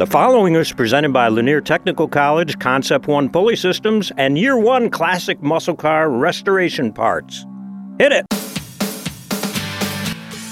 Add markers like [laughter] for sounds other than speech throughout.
The following is presented by Lanier Technical College, Concept One Pulley Systems, and Year One Classic Muscle Car Restoration Parts. Hit it!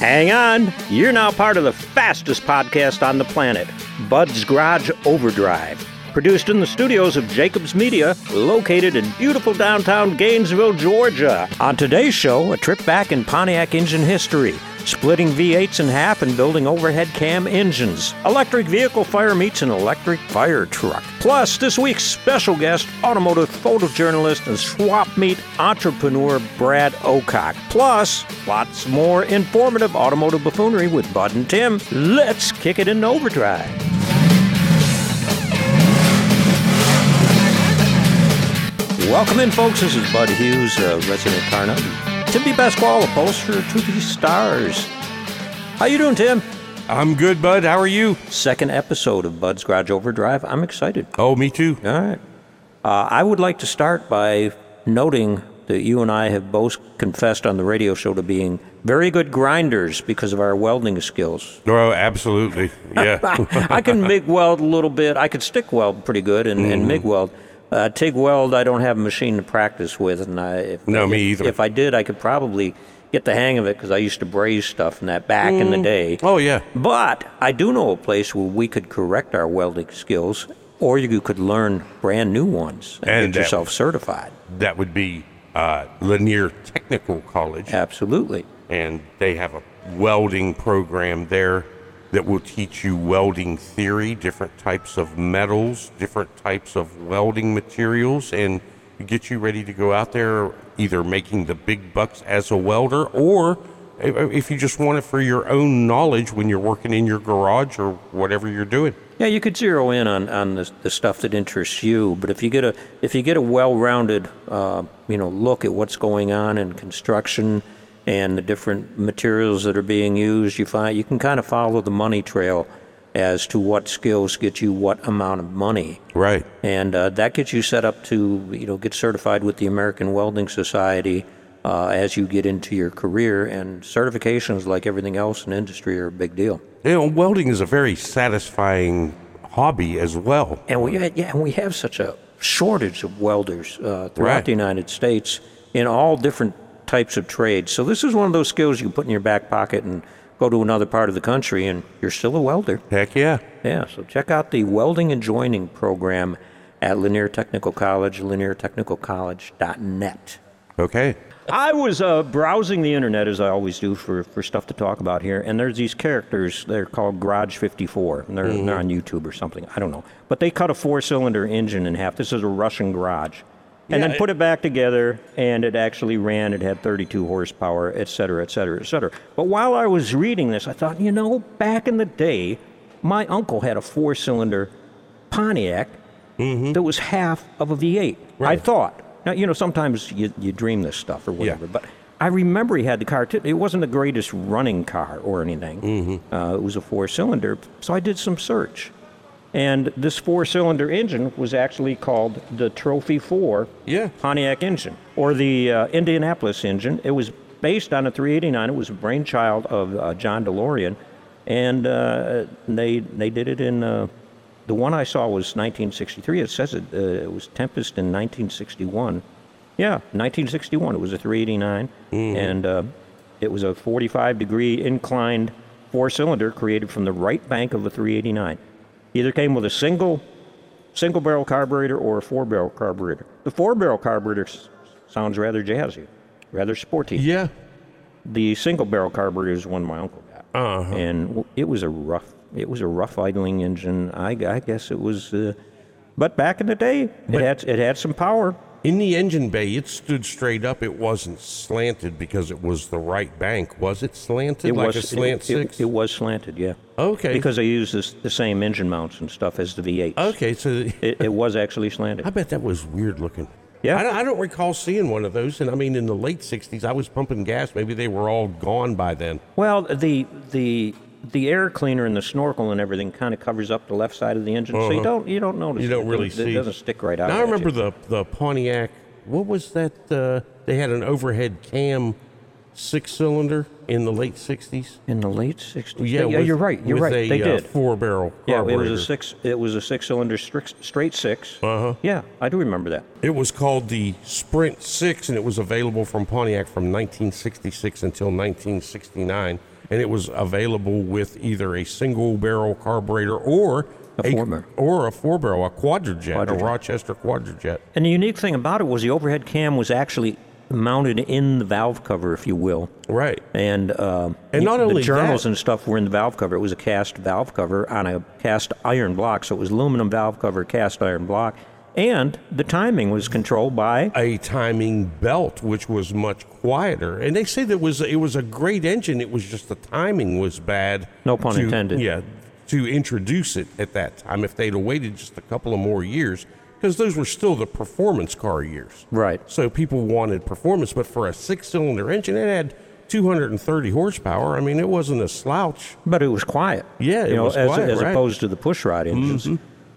Hang on, you're now part of the fastest podcast on the planet, Bud's Garage Overdrive. Produced in the studios of Jacobs Media, located in beautiful downtown Gainesville, Georgia. On today's show, a trip back in Pontiac engine history splitting V8s in half and building overhead cam engines. Electric vehicle fire meets an electric fire truck. Plus, this week's special guest, automotive photojournalist and swap meet entrepreneur Brad Ocock. Plus, lots more informative automotive buffoonery with Bud and Tim. Let's kick it in overdrive. Welcome in, folks. This is Bud Hughes, uh, resident car nut. Timmy Pasquale, upholsterer to the stars. How you doing, Tim? I'm good, Bud. How are you? Second episode of Bud's Garage Overdrive. I'm excited. Oh, me too. All right. Uh, I would like to start by noting that you and I have both confessed on the radio show to being very good grinders because of our welding skills. Oh, absolutely. Yeah. [laughs] I can [laughs] MIG weld a little bit. I could stick weld pretty good and, and MIG weld. Uh, TIG weld, I don't have a machine to practice with, and I if, No, me either. If I did, I could probably get the hang of it because I used to braze stuff and that back in the day. oh, yeah. But I do know a place where we could correct our welding skills, or you could learn brand new ones and, And get that- yourself certified. That would be uh, Lanier Technical College. Absolutely. And they have a welding program there that will teach you welding theory, different types of metals, different types of welding materials, and get you ready to go out there either making the big bucks as a welder or if you just want it for your own knowledge when you're working in your garage or whatever you're doing. Yeah, you could zero in on, on the, the stuff that interests you, but if you get a if you get a well-rounded uh, you know look at what's going on in construction and the different materials that are being used, you find you can kind of follow the money trail as to what skills get you what amount of money. Right. and uh, that gets you set up to you know get certified with the American Welding Society uh, as you get into your career. And certifications, like everything else in industry, are a big deal. You know, welding is a very satisfying hobby as well. And we yeah, and we have such a shortage of welders uh, throughout Right. the United States in all different types of trades. So this is one of those skills you can put in your back pocket and go to another part of the country, and you're still a welder. Heck yeah. Yeah, so check out the welding and joining program at Lanier Technical College, laniertechnicalcollege.net. Okay. I was uh, browsing the internet as I always do for, for stuff to talk about here, and there's these characters. They're called Garage 54. And they're, they're on YouTube or something. I don't know. But they cut a four cylinder engine in half. This is a Russian garage. And Yeah, then put it back together, and it actually ran. It had 32 horsepower, et cetera, et cetera, et cetera. But while I was reading this, I thought, you know, back in the day, my uncle had a four cylinder Pontiac that was half of a V8. I thought. Now, you know, sometimes you, you dream this stuff or whatever, but I remember he had the car. Too. It wasn't the greatest running car or anything. Mm-hmm. Uh, it was a four cylinder. So I did some search. And this four cylinder engine was actually called the Trophy 4 Yeah. Pontiac engine or the uh, Indianapolis engine. It was based on a 389. It was a brainchild of uh, John DeLorean. And uh, they, they did it in. Uh, the one I saw was 1963. It says it, uh, it was Tempest in 1961. Yeah, 1961. It was a 389, and uh, it was a 45 degree inclined four cylinder created from the right bank of a 389. Either came with a single single barrel carburetor or a four barrel carburetor. The four barrel carburetor s- sounds rather jazzy, rather sporty. Yeah. The single barrel carburetor is one my uncle got, Uh-huh. and it was a rough it was a rough idling engine. I, I guess it was, uh, but back in the day, it had it had some power. In the engine bay, it stood straight up. It wasn't slanted because it was the right bank. Was it slanted It like was a slant it, six? It, it was slanted, yeah. okay. Because they used this, the same engine mounts and stuff as the V8. okay, so It, it was actually slanted. I bet that was weird looking. Yeah. I don't, I don't recall seeing one of those. And I mean, in the late '60s, I was pumping gas. Maybe they were all gone by then. Well, the the the air cleaner and the snorkel and everything kind of covers up the left side of the engine, so you don't you don't notice. Uh-huh. You don't it. really it, see. It doesn't stick right out. Now I at remember you. the the Pontiac. What was that? Uh, they had an overhead cam six cylinder in the late 60s? In the late 60s. Yeah, yeah, with- you're right. You're with right. A, they uh, did. four barrel yeah, it was a six. It was a six-cylinder straight, straight six. Uh huh. Yeah, I do remember that. It was called the Sprint 6, and it was available from Pontiac from 1966 until 1969. And it was available with either a single barrel carburetor or A four-barrel. or a four barrel, a quadrajet, Quadrajet. a Rochester quadrajet. And the unique thing about it was the overhead cam was actually mounted in the valve cover, if you will. Right. And, uh, And not the only journals that- and stuff were in the valve cover. It was a cast valve cover on a cast iron block, so it was aluminum valve cover, cast iron block, and the timing was controlled by. A timing belt, which was much quieter, and they say that was it was a great engine. It was just the timing was bad. No pun to- intended. Yeah, to introduce it at that time. If they'd have waited just a couple of more years, because those were still the performance car years. Right. So people wanted performance, but for a six-cylinder engine, it had 230 horsepower. I mean, it wasn't a slouch. But it was quiet. Yeah, it you know, was as, quiet, as right. opposed to the pushrod engines.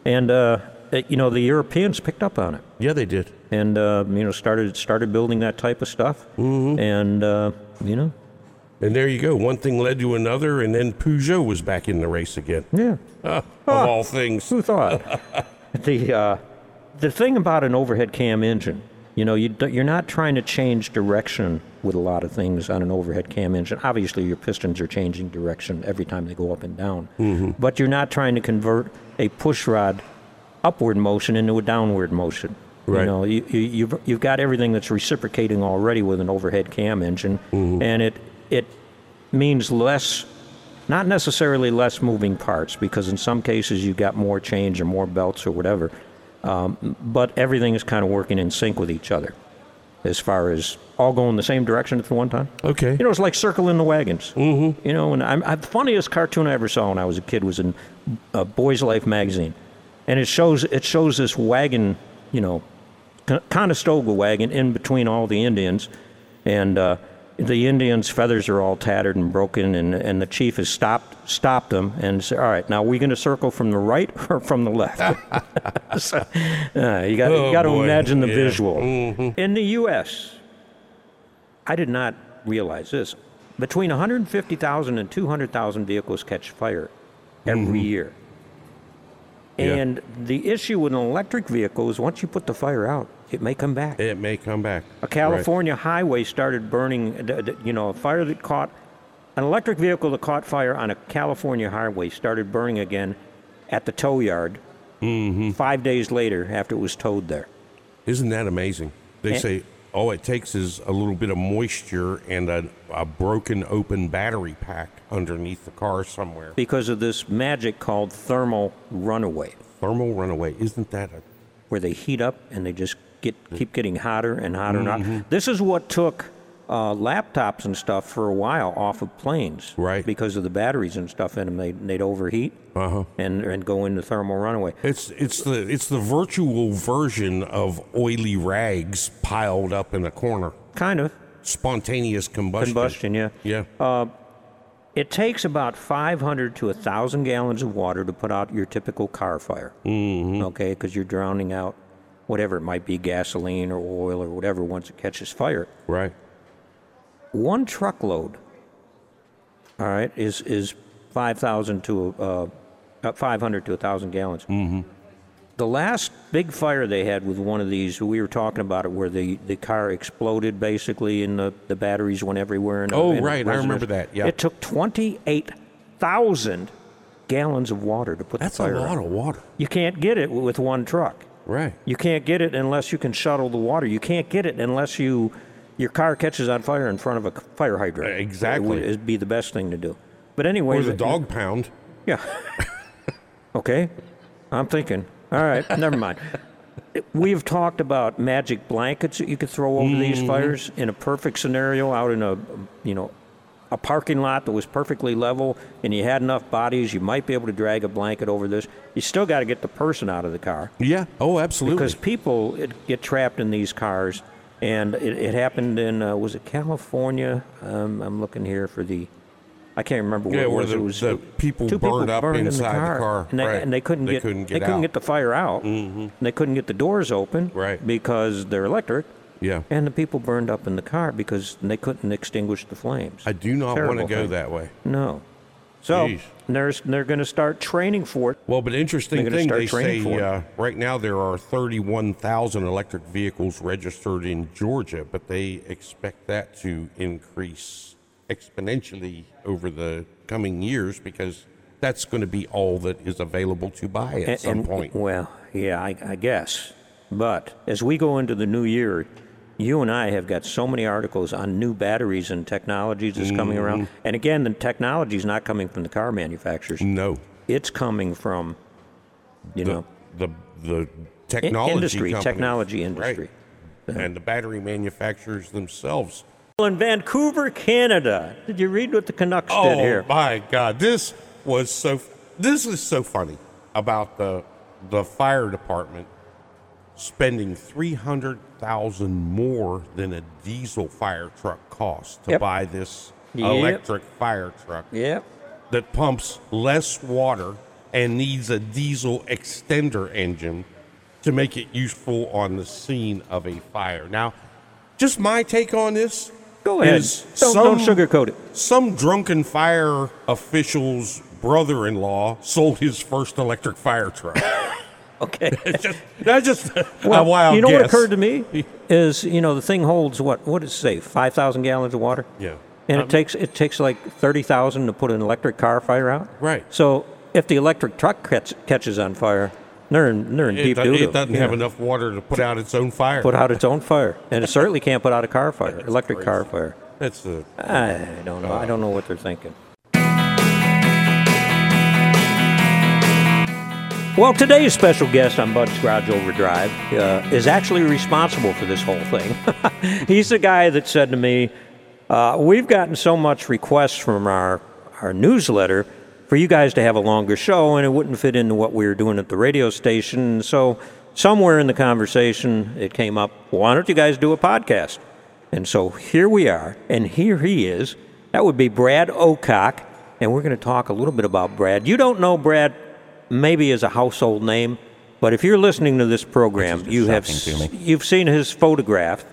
And uh, uh, you know, the Europeans picked up on it, Yeah, they did. and uh, you know, started started building that type of stuff. Mm-hmm. And uh, you know, And there you go. One thing led to another, and then Peugeot was back in the race again. yeah. of all things. Who thought? [laughs] the uh, the thing about an overhead cam engine, you know, you you're not trying to change direction with a lot of things on an overhead cam engine. Obviously, your pistons are changing direction every time they go up and down, Mm-hmm. but you're not trying to convert a push rod upward motion into a downward motion. Right. You know, you, you, you've you've got everything that's reciprocating already with an overhead cam engine, Mm-hmm. and it it means less not necessarily less moving parts because in some cases you've got more change or more belts or whatever um, but everything is kind of working in sync with each other as far as all going the same direction at the one time Okay. you know it's like circling the wagons mm-hmm. you know and I'm, I, the funniest cartoon i ever saw when i was a kid was in uh, boys life magazine and it shows it shows this wagon you know Conestoga wagon in between all the Indians, and uh, the Indians' feathers are all tattered and broken, and, and the chief has stopped stopped them and said, "All right, now we're going to circle from the right [laughs] or from the left." [laughs] so, uh, you got Oh, you got to imagine the Yeah. visual. Mm-hmm. In the U.S., I did not realize this. Between 150,000 and 200,000 vehicles catch fire every year. Yeah. And the issue with an electric vehicle is once you put the fire out, it may come back. It may come back. A California highway started burning, you know, a fire that caught, an electric vehicle that caught fire on a California highway started burning again at the tow yard Mm-hmm. five days later after it was towed there. Isn't that amazing? They Eh. say all it takes is a little bit of moisture and a, a broken open battery pack underneath the car somewhere. Because of this magic called thermal runaway, Thermal runaway. Isn't that a where they heat up and they just get keep getting hotter and hotter and Mm-hmm. hotter. This is what took uh, laptops and stuff for a while off of planes, Right. Because of the batteries and stuff in them, they they'd overheat Uh-huh. and and go into thermal runaway. It's it's the it's the virtual version of oily rags piled up in a corner. Kind of Spontaneous combustion. combustion, yeah. Yeah. It takes about 500 to 1,000 gallons of water to put out your typical car fire. Mm-hmm. Okay, because you're drowning out whatever it might be, gasoline or oil or whatever, once it catches fire. right. One truckload, all right, is is 5,000 to uh, uh, 500 to 1,000 gallons. Mm-hmm. The last big fire they had with one of these, we were talking about it, where the, the car exploded basically and the, the batteries went everywhere. And Oh, right, I remember that, yeah. It took 28,000 gallons of water to put That's the fire That's a lot out. of water. You can't get it with one truck. Right. You can't get it unless you can shuttle the water. You can't get it unless you your car catches on fire in front of a fire hydrant. Uh, exactly. It would be the best thing to do. But anyway, Or the dog pound. Yeah. [laughs] okay. I'm thinking. All right. never mind. We've talked about magic blankets that you could throw over these fires in a perfect scenario out in a you know a parking lot that was perfectly level and you had enough bodies you might be able to drag a blanket over this you still got to get the person out of the car Yeah. Oh, absolutely. because people it, get trapped in these cars, and it, it happened in uh, was it California? Um, I'm looking here for the. I can't remember what Yeah, it where was. the- it was the people two burned up burned in inside the car, car, and they, right. and they couldn't They get couldn't they get couldn't get the fire out. Mm-hmm. They couldn't get the doors open Right. because they're electric, Yeah. And the people burned up in the car because they couldn't extinguish the flames. I do not want to go thing. that way. No. So Jeez. there's they're going to start training for it. Well, but interesting thing, they say uh, right now there are 31,000 electric vehicles registered in Georgia, but they expect that to increase exponentially over the coming years because that's going to be all that is available to buy at And- some and- point. Well, yeah, I, I guess. But as we go into the new year, you and I have got so many articles on new batteries and technologies that's coming around. Mm-hmm. And again, the technology is not coming from the car manufacturers. No, It's coming from, you the know, the the technology industry, companies. technology Right. industry. and the battery manufacturers themselves. In Vancouver, Canada. Did you read what the Canucks Oh did here? Oh my God, this was so. This is so funny about the the fire department spending three hundred thousand more than a diesel fire truck costs to Yep. buy this Yep. electric fire truck Yep. that pumps less water and needs a diesel extender engine to make it useful on the scene of a fire. Now, just my take on this. Go ahead. is Don't, don't some- sugarcoat it. some drunken fire official's brother-in-law sold his first electric fire truck. [laughs] Okay. It's just that's just a Well, wild you know what occurred to me [laughs] is you know the thing holds what what does it say five thousand gallons of water. Yeah. And Um, it takes it takes like thirty thousand to put an electric car fire out. Right. So if the electric truck catch, catches on fire, they're in, they're in It, deep do- it doesn't have enough water to put out its own fire. Put out its own fire, and it certainly can't put out a car fire, electric crazy. car fire. That's the I don't know. I don't know what they're thinking. Well, today's special guest on Bud's Garage Overdrive uh, is actually responsible for this whole thing. [laughs] He's the guy that said to me, uh, We've gotten so much requests from our, our newsletter for you guys to have a longer show, and it wouldn't fit into what we were doing at the radio station. So, somewhere in the conversation, it came up, Why don't you guys do a podcast? And so here we are, and here he is. That would be Brad Ocock, and we're going to talk a little bit about Brad. You don't know Brad maybe as a household name, but if you're listening to this program, you have you've seen his photograph,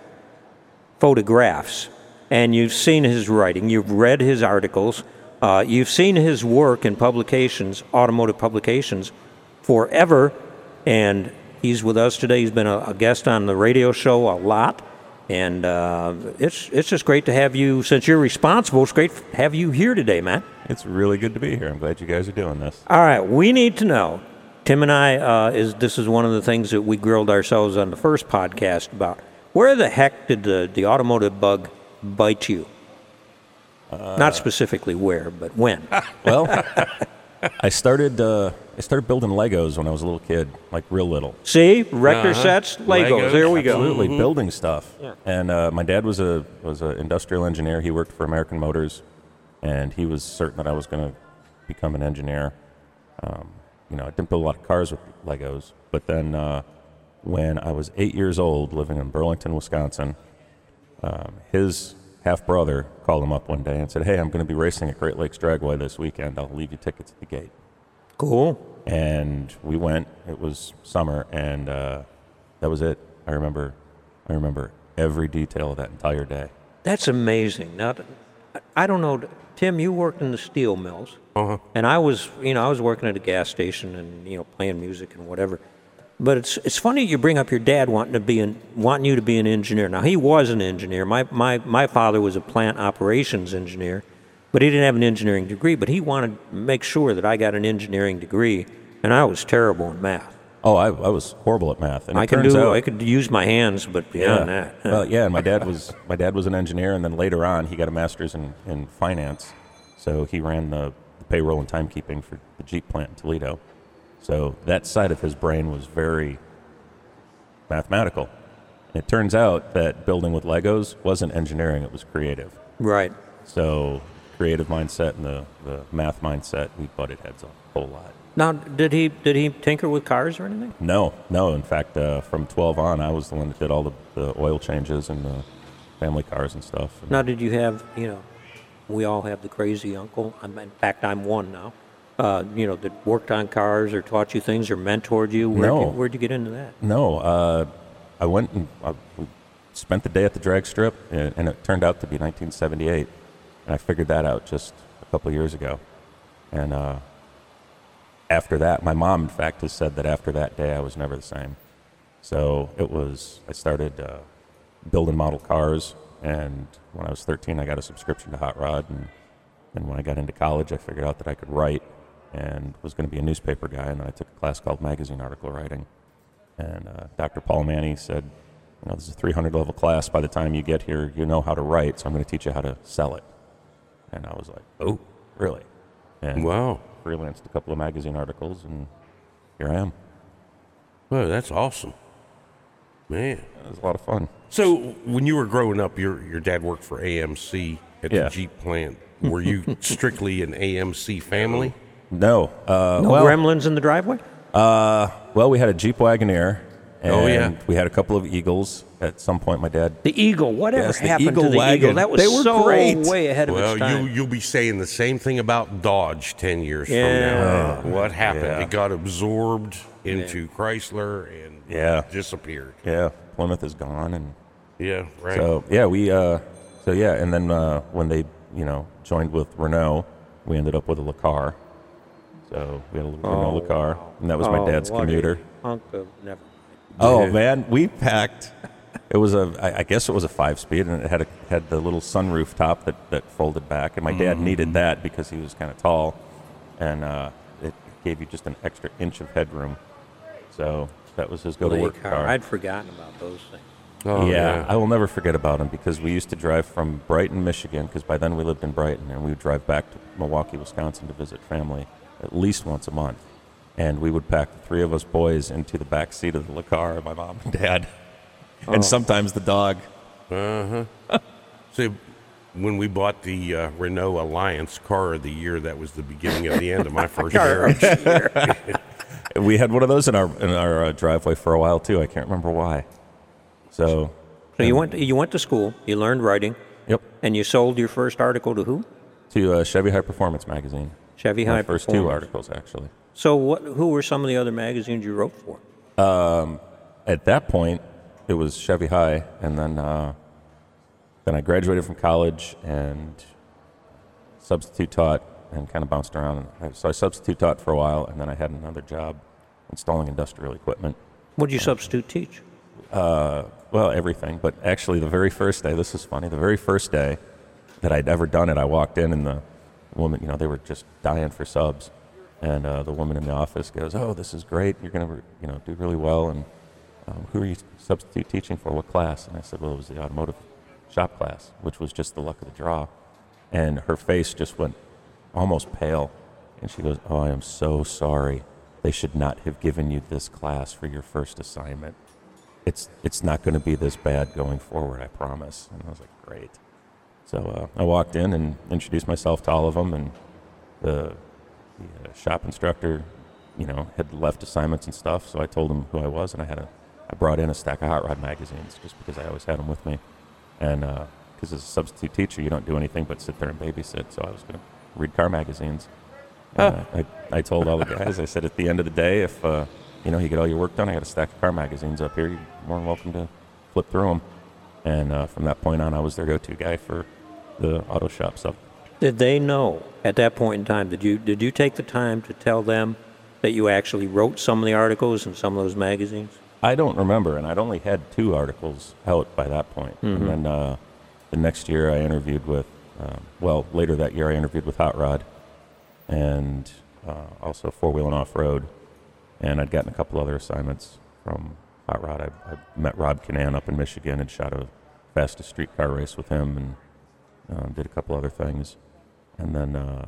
photographs, and you've seen his writing. You've read his articles. Uh, you've seen his work in publications, automotive publications, forever. And he's with us today. He's been a, a guest on the radio show a lot. And uh, it's it's just great to have you. Since you're responsible, it's great to have you here today, Matt. It's really good to be here. I'm glad you guys are doing this. All right, we need to know. Tim and I uh, is this is one of the things that we grilled ourselves on the first podcast about. Where the heck did the, the automotive bug bite you? Not specifically where, but when. [laughs] Well, I started uh, I started building Legos when I was a little kid, like real little. See, Erector Uh-huh. sets, Legos. Legos, There we go. Absolutely, building stuff. And uh, my dad was a was an industrial engineer. He worked for American Motors, and he was certain that I was going to become an engineer. Um, you know, I didn't build a lot of cars with Legos, but then uh, when I was eight years old, living in Burlington, Wisconsin, um, his half brother called him up one day and said, "Hey, I'm going to be racing at Great Lakes Dragway this weekend. I'll leave you tickets at the gate." Cool. and we went. It was summer, and uh, that was it. I remember, I remember every detail of that entire day. That's amazing. Now, I don't know, Tim. You worked in the steel mills, Uh-huh. and I was, you know, I was working at a gas station and you know playing music and whatever. But it's it's funny you bring up your dad wanting to be an, wanting you to be an engineer. Now he was an engineer. My my my father was a plant operations engineer, but he didn't have an engineering degree. But he wanted to make sure that I got an engineering degree, and I was terrible in math. Oh, I, I was horrible at math, and I could do out, I could use my hands, but beyond that, uh, Well, yeah, and my dad was my dad was an engineer, and then later on he got a master's in, in finance, so he ran the, the payroll and timekeeping for the Jeep plant in Toledo. So that side of his brain was very mathematical. It turns out that building with Legos wasn't engineering; it was creative. right. So creative mindset and the, the math mindset, we butted heads a whole lot. Now, did he did he tinker with cars or anything? No, no. In fact, uh, from 12 on, I was the one that did all the, the oil changes and the family cars and stuff. And Now, did you have you know, we all have the crazy uncle. I'm, in fact, I'm one now. Uh, you know, that worked on cars or taught you things or mentored you. Where'd No. you, where'd you get into that? no, uh, I went and uh, spent the day at the drag strip, and, and it turned out to be 1978. And I figured that out just a couple of years ago. And uh, after that, my mom, in fact, has said that after that day, I was never the same. So it was, I started uh, building model cars, and when I was 13, I got a subscription to Hot Rod. And, and when I got into college, I figured out that I could write and was going to be a newspaper guy. And then I took a class called magazine article writing. And uh, Dr. Paul Manny said, you know, this is a 300 level class. By the time you get here, you know how to write, so I'm going to teach you how to sell it. And I was like, oh, really? And Wow. freelanced a couple of magazine articles, and here I am. Well, that's awesome. Man. It was a lot of fun. So when you were growing up, your your dad worked for AMC at Yeah. the Jeep plant. Were you [laughs] strictly an AMC family? No, uh, No well, gremlins in the driveway? uh, well, we had a Jeep Wagoneer, and Oh, yeah. we had a couple of Eagles. At some point, my dad. The Eagle. Whatever Yes, the happened Eagle to the wagon. Eagle? That was They were so great. way ahead of Well, its time. you you'll be saying the same thing about Dodge ten years Yeah. from now. what happened? yeah. It got absorbed into Chrysler and Yeah. disappeared. Yeah, Plymouth is gone, and Yeah, right. so yeah, we. Uh, so yeah, and then uh, when they, you know, joined with Renault, we ended up with a Le Car. So we had a Renault Oh, car, and that was my Oh, dad's what a commuter. hunk of never. Oh Yeah. man, we packed. It was a, I guess it was a five speed, and it had a, had the little sunroof top that, that folded back. And my Mm-hmm. dad needed that because he was kind of tall, and uh, it gave you just an extra inch of headroom. So that was his go to work car. car. I'd forgotten about those things. Oh, yeah, I will never forget about him because we used to drive from Brighton, Michigan, because by then we lived in Brighton, and we would drive back to Milwaukee, Wisconsin to visit family at least once a month. And we would pack the three of us boys into the back seat of the car, my mom and dad, [laughs] and sometimes the dog. Uh huh. [laughs] See, when we bought the uh, Renault Alliance car of the year, that was the beginning of the end of my [laughs] first marriage. We had one of those in our in our uh, driveway for a while too. I can't remember why. So, So you went you went to school, you learned writing, yep, and you sold your first article to who? to uh, Chevy High Performance magazine. Chevy My High first two Performance. articles actually. So what? Who were some of the other magazines you wrote for? at that point, it was Chevy High, and then uh, then I graduated from college and substitute taught and kind of bounced around. So I substitute taught for a while, and then I had another job installing industrial equipment. What did you substitute teach? Uh, well, everything, but actually, the very first day, this is funny. The very first day that I'd ever done it, I walked in, and the woman, you know, they were just dying for subs, and uh, the woman in the office goes, "Oh, this is great. You're gonna, you know, do really well." And um, who are you substitute teaching for? What class? And I said, "Well, it was the automotive shop class, which was just the luck of the draw." And her face just went almost pale, and she goes, "Oh, I am so sorry. They should not have given you this class for your first assignment." it's it's not going to be this bad going forward. I promise. And I was like, great. So uh, I walked in and introduced myself to all of them, and the, the uh, shop instructor, you know, had left assignments and stuff. So I told him who I was, and I had a I brought in a stack of hot rod magazines just because I always had them with me, and because as a substitute teacher, you don't do anything but sit there and babysit. So I was going to read car magazines. And uh, I, I told all the guys, I said, at the end of the day, if uh, you know you get all your work done, I got a stack of car magazines up here. You're more than welcome to flip through them. And uh, from that point on, I was their go-to guy for the auto shop stuff. Did they know at that point in time? Did you did you take the time to tell them that you actually wrote some of the articles in some of those magazines? I don't remember, and I'd only had two articles out by that point. And then uh, the next year, I interviewed with, um, well, later that year, I interviewed with Hot Rod, and uh, also Four Wheel and Off Road, and I'd gotten a couple other assignments from Hot Rod. I, I met Rob Kinnan up in Michigan and shot a fastest street car race with him, and um, did a couple other things, and then uh,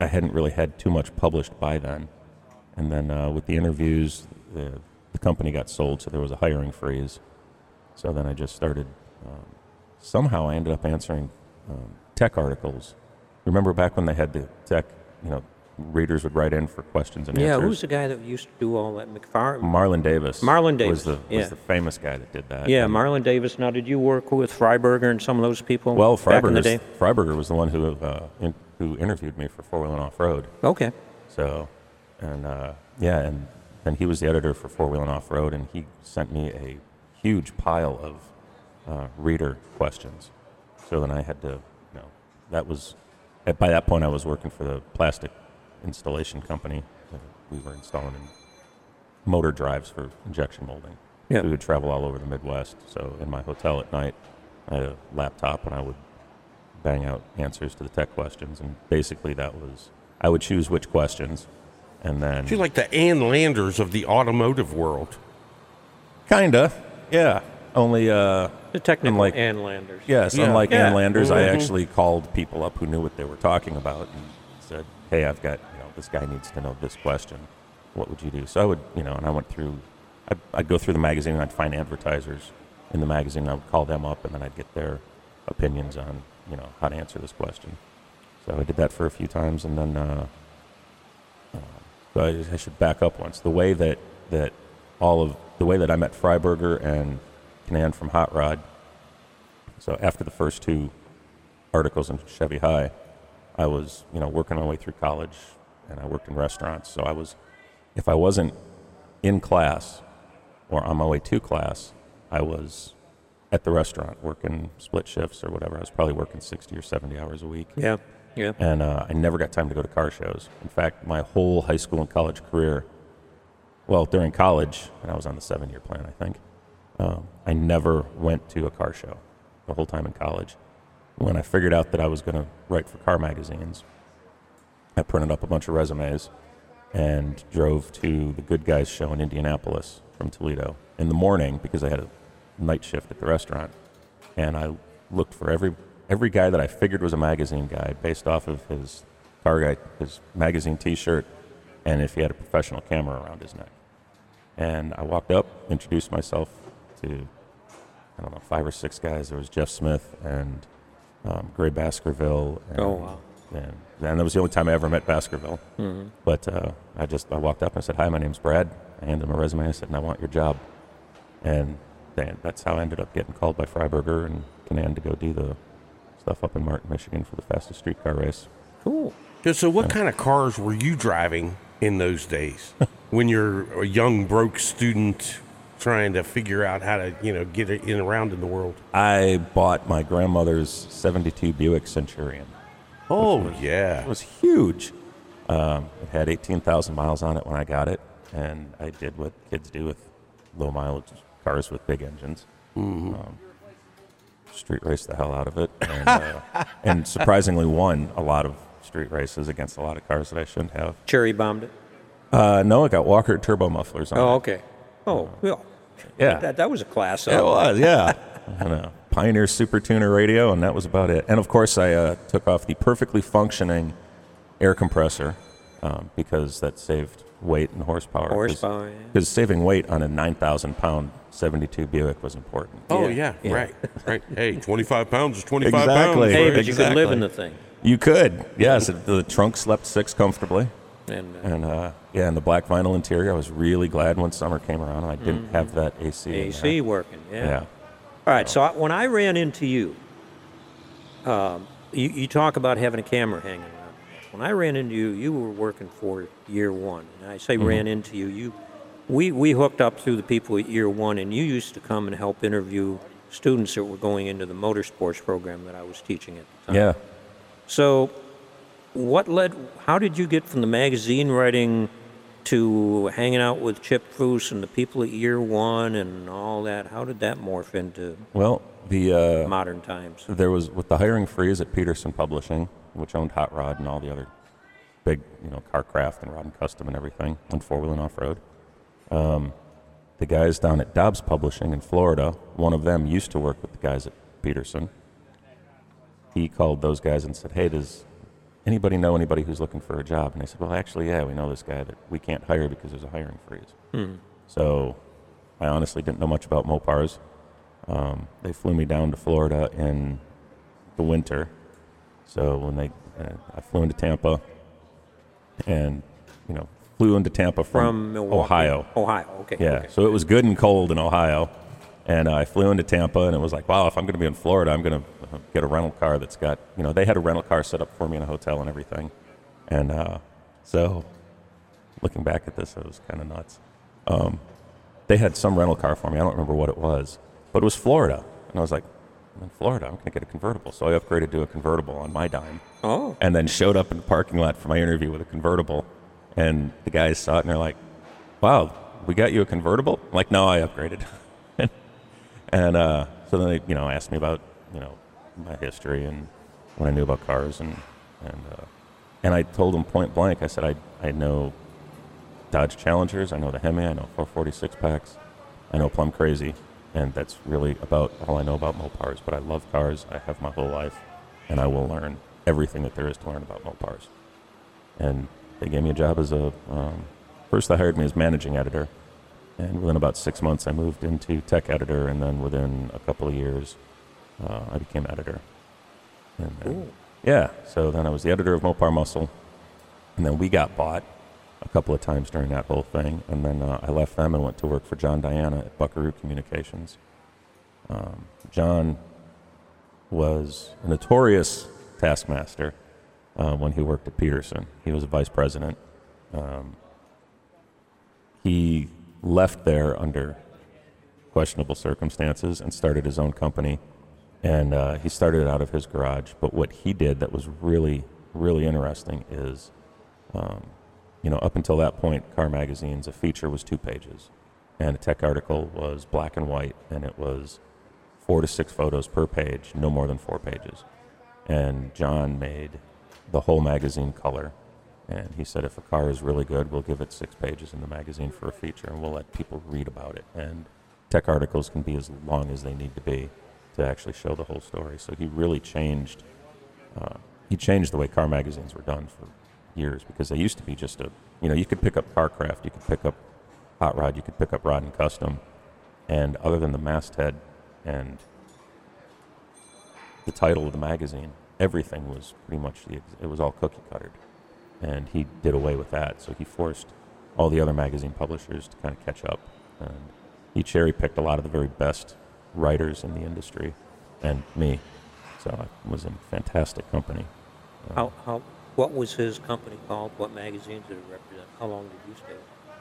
I hadn't really had too much published by then. And then uh, with the interviews, the, the company got sold, so there was a hiring freeze. So then I just started. Um, somehow I ended up answering um, tech articles. Remember back when they had the tech, you know, readers would write in for questions and answers. Yeah, answers. who's the guy that used to do all that? McFarlane. Marlan Davis. Marlan was Davis, the yeah. was the famous guy that did that. Yeah, And- Marlan Davis. Now, did you work with Freiberger and some of those people? Well, back in the day. Freiberger was the one who uh, in, who interviewed me for Four Wheel and Off Road. Okay. So, and uh, yeah, and then he was the editor for Four Wheel and Off Road, and he sent me a huge pile of uh, reader questions. So then I had to, you know, that was, at, by that point I was working for the plastic installation company. We were installing motor drives for injection molding. Yeah. We would travel all over the Midwest. So in my hotel at night, I had a laptop and I would bang out answers to the tech questions. And basically that was, I would choose which questions and then. She's like the Ann Landers of the automotive world. Kinda, yeah. Only, uh, The technical Unlike- Ann Landers. yes, Yeah. unlike Yeah. Ann Landers, I Mhm. actually called people up who knew what they were talking about and said, "Hey, I've got, you know, this guy needs to know this question. What would you do?" So I would, you know, and I went through. I'd, I'd go through the magazine and I'd find advertisers in the magazine. I would call them up and then I'd get their opinions on, you know, how to answer this question. So I did that for a few times, and then uh, uh, so I, I should back up once. The way that that all of the way that I met Freiberger and Kinnan from Hot Rod. So after the first two articles in Chevy High, I was you know working my way through college, and I worked in restaurants. So I was, if I wasn't in class or on my way to class, I was at the restaurant working split shifts or whatever. I was probably working sixty or seventy hours a week Yeah. Yeah. and uh, I never got time to go to car shows. In fact, my whole high school and college career, well, during college, and I was on the seven year plan, I think, um, I never went to a car show the whole time in college. When I figured out that I was going to write for car magazines, I printed up a bunch of resumes and drove to the Good Guys show in Indianapolis from Toledo in the morning because I had a night shift at the restaurant. And I looked for every every guy that I figured was a magazine guy based off of his car guy, his magazine T-shirt, and if he had a professional camera around his neck. And I walked up, introduced myself to I don't know five or six guys. There was Jeff Smith and um, Gray Baskerville. And, Oh, wow. And, and that was the only time I ever met Baskerville. Mm-hmm. But uh, I just I walked up and I said, "Hi, my name's Brad." I handed him a resume. I said, "And I want your job." And then that's how I ended up getting called by Freiberger and Kinnan to go do the stuff up in Martin, Michigan for the fastest streetcar race. Cool. Yeah, So, what kind of cars were you driving in those days [laughs] when you're a young broke student trying to figure out how to, you know, get it in around in the world? I bought my grandmother's '72 Buick Centurion. Oh yeah, It was huge. Um, it had 18,000 miles on it when I got it, and I did what kids do with low mileage cars with big engines. Um, street raced the hell out of it, and, uh, [laughs] and surprisingly won a lot of street races against a lot of cars that I shouldn't have. Cherry bombed it. Uh, no, it got Walker turbo mufflers on it. Oh, it. okay. Oh, well, Yeah. that, that was a class. It was, yeah. [laughs] and a Pioneer Super Tuner radio, and that was about it. And of course, I uh, took off the perfectly functioning air compressor um, because that saved weight and horsepower. Horsepower, yeah. Because saving weight on a 9,000 pound 72 Buick was important. oh Yeah, yeah, yeah. right, right. Hey, [laughs] twenty five pounds is twenty five Exactly. pounds. Hey, right? but you could live in the thing. You could, yes. the trunk slept six comfortably. And, uh, And uh, yeah, and the black vinyl interior, I was really glad when summer came around and I didn't have that AC. in there. AC working, yeah. All right, so I, when I ran into you, um, you, you talk about having a camera hanging around. When I ran into you, you were working for year one. And I say ran into you, you we, we hooked up through the people at year one, and you used to come and help interview students that were going into the motorsports program that I was teaching at the time. Yeah. So, what led? How did you get from the magazine writing to hanging out with Chip Foose and the people at Year One and all that? How did that morph into Well, the uh, modern times? there was with the hiring freeze at Petersen Publishing, which owned Hot Rod and all the other big, you know, car craft and Rod and Custom and everything, and four wheel and off road. Um, the guys down at Dobbs Publishing in Florida, one of them used to work with the guys at Petersen. He called those guys and said, "Hey, does anybody know anybody who's looking for a job?" And they said, "Well, actually, yeah, we know this guy that we can't hire because there's a hiring freeze." So, I honestly didn't know much about Mopars. Um, they flew me down to Florida in the winter. So when they, uh, I flew into Tampa, and you know, flew into Tampa from, From Ohio. Ohio, okay. Yeah, okay. so it was good and cold in Ohio, and uh, I flew into Tampa, and it was like, wow, if I'm going to be in Florida, I'm going to get a rental car that's got, you know, they had a rental car set up for me in a hotel and everything, and uh, so looking back at this, it was kind of nuts. Um, they had some rental car for me. I don't remember what it was, but it was Florida, and I was like, I'm in Florida. I'm going to get a convertible. So I upgraded to a convertible on my dime. Oh. And then showed up in the parking lot for my interview with a convertible, and the guys saw it and they're like, "Wow, we got you a convertible?" I'm like, no, I upgraded. [laughs] and uh, so then they, you know, asked me about, you know, my history and what I knew about cars, and and uh, and I told them point blank. I said I I know Dodge Challengers, I know the Hemi, I know 446 packs, I know Plum Crazy, and that's really about all I know about Mopars. But I love cars. I have my whole life, and I will learn everything that there is to learn about Mopars. And they gave me a job as a um, first. They hired me as managing editor, and within about six months, I moved into tech editor, and then within a couple of years, uh, I became editor. And then, yeah, so then I was the editor of Mopar Muscle, and then we got bought a couple of times during that whole thing, and then uh, I left them and went to work for John Diana at Buckaroo Communications. Um, John was a notorious taskmaster uh, when he worked at Petersen. He was a vice president. Um, he left there under questionable circumstances and started his own company. And uh, he started it out of his garage. But what he did that was really, really interesting is, um, you know, up until that point, car magazines, a feature was two pages, and a tech article was black and white, and it was four to six photos per page, no more than four pages. And John made the whole magazine color. And he said, if a car is really good, we'll give it six pages in the magazine for a feature, and we'll let people read about it. And tech articles can be as long as they need to be to actually show the whole story. So he really changed. Uh, he changed the way car magazines were done for years because they used to be just a, you know, you could pick up Carcraft, you could pick up Hot Rod, you could pick up Rod and Custom, and other than the masthead and the title of the magazine, everything was pretty much the, it was all cookie cuttered, and he did away with that. So he forced all the other magazine publishers to kind of catch up, and he cherry picked a lot of the very best writers in the industry, and me. So I was in fantastic company. Uh, how, how, what was his company called? What magazines did it represent? How long did you stay?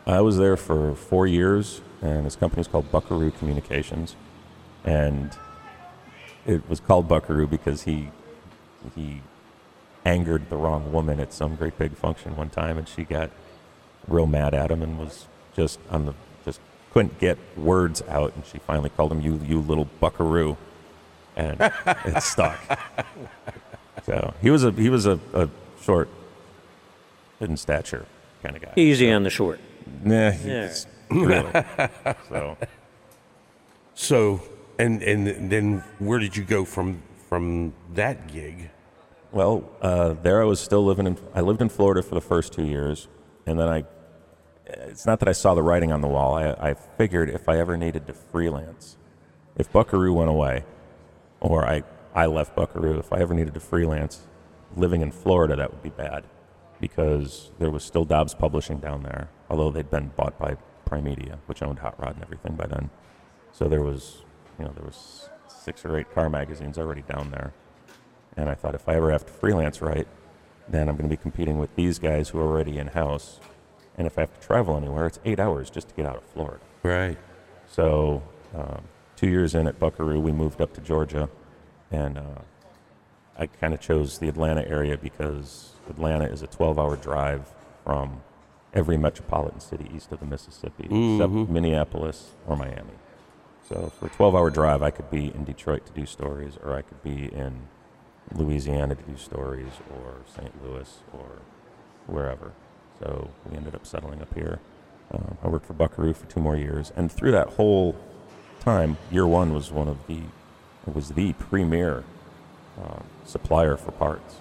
I was there for four years, and his company is called Buckaroo Communications, and it was called Buckaroo because he he angered the wrong woman at some great big function one time, and she got real mad at him and was just on the just couldn't get words out, and she finally called him "you you little Buckaroo," and it stuck. [laughs] So he was a he was a, a short in stature kind of guy. Easy on the short. Nah, Yeah. really. [laughs] so So, and and then where did you go from from that gig? Well, uh, there I was still living in. I lived in Florida for the first two years, and then I. It's not that I saw the writing on the wall. I, I figured if I ever needed to freelance, if Buckaroo went away, or I I left Buckaroo, if I ever needed to freelance, living in Florida that would be bad, because there was still Dobbs Publishing down there, although they'd been bought by Primedia, which owned Hot Rod and everything by then. So there was, you know, there was six or eight car magazines already down there. And I thought if I ever have to freelance right, then I'm going to be competing with these guys who are already in house. And if I have to travel anywhere, it's eight hours just to get out of Florida. Right. So, um, two years in at Buckaroo, we moved up to Georgia, and uh, I kind of chose the Atlanta area because Atlanta is a 12-hour drive from every metropolitan city east of the Mississippi, except Minneapolis or Miami. So, for a 12-hour drive, I could be in Detroit to do stories, or I could be in Louisiana to do stories, or St. Louis, or wherever. So we ended up settling up here. Um, I worked for Buckaroo for two more years, and through that whole time, year one was one of the it was the premier um, supplier for parts,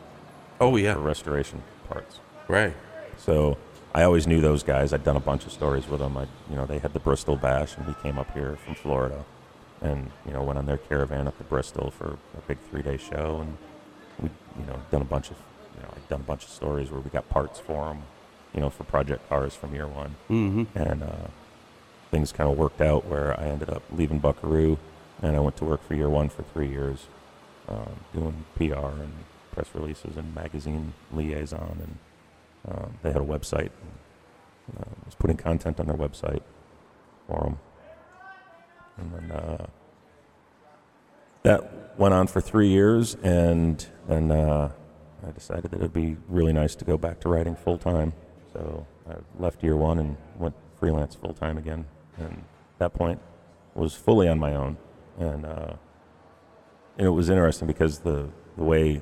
Oh yeah, for restoration parts. Right. So I always knew those guys. I'd done a bunch of stories with them. I, you know, they had the Bristol Bash, and we came up here from Florida, and you know, went on their caravan up to Bristol for a big three-day show, and we, you know, done a bunch of, you know, I'd done a bunch of stories where we got parts for them, you know, for Project Cars from year one, Mm-hmm. and uh, things kind of worked out where I ended up leaving Buckaroo, and I went to work for year one for three years, um, doing PR and press releases and magazine liaison, and um, they had a website. And, uh, was putting content on their website for them, and then uh, that went on for three years, and then uh, I decided that it'd be really nice to go back to writing full time. So I left year one and went freelance full time again, and at that point was fully on my own, and uh, and it was interesting because the the way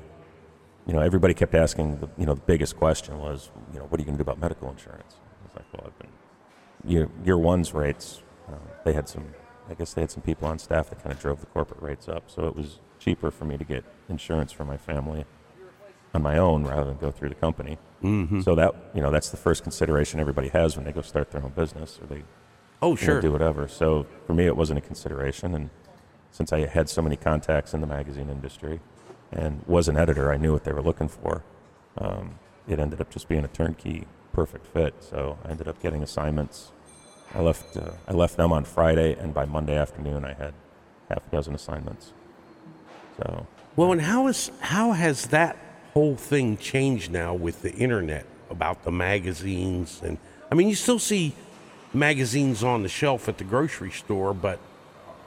you know everybody kept asking the you know the biggest question was you know what are you going to do about medical insurance? I was like, well, I've been year year one's rates. Uh, they had some, I guess they had some people on staff that kind of drove the corporate rates up, so it was cheaper for me to get insurance for my family on my own rather than go through the company. Mm-hmm. So that you know that's the first consideration everybody has when they go start their own business or they Oh, you know, sure. do whatever. So for me, it wasn't a consideration, and since I had so many contacts in the magazine industry and was an editor, I knew what they were looking for. Um, it ended up just being a turnkey, perfect fit. So I ended up getting assignments. I left. Uh, I left them on Friday, and by Monday afternoon, I had half a dozen assignments. So Well, and how is how has that whole thing changed now with the internet about the magazines and I mean you still see magazines on the shelf at the grocery store, but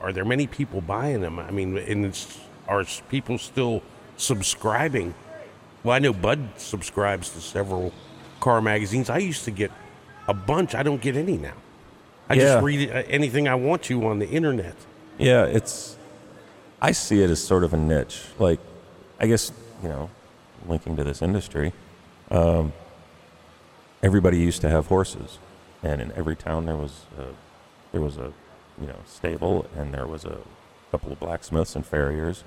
are there many people buying them? I mean, and it's, are people still subscribing? Well, I know Bud subscribes to several car magazines. I used to get a bunch. I don't get any now. I Yeah. just read uh, anything I want to on the internet. Yeah, it's. I see it as sort of a niche. Like, I guess you know, linking to this industry, um, everybody used to have horses, and in every town there was a, there was a you know stable, and there was a couple of blacksmiths and farriers,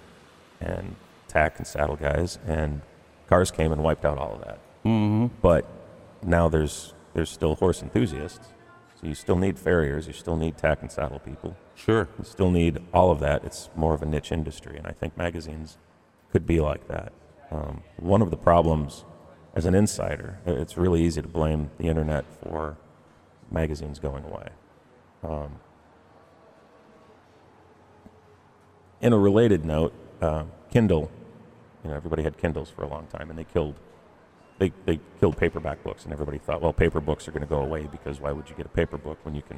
and tack and saddle guys, and cars came and wiped out all of that. Mm-hmm. But now there's there's still horse enthusiasts, so you still need farriers, you still need tack and saddle people. Sure. You still need all of that. It's more of a niche industry, and I think magazines could be like that. Um, one of the problems, as an insider, it's really easy to blame the internet for magazines going away. Um, in a related note, uh, Kindle, you know, everybody had Kindles for a long time, and they killed they, they killed paperback books, and everybody thought, well, paper books are going to go away because why would you get a paper book when you can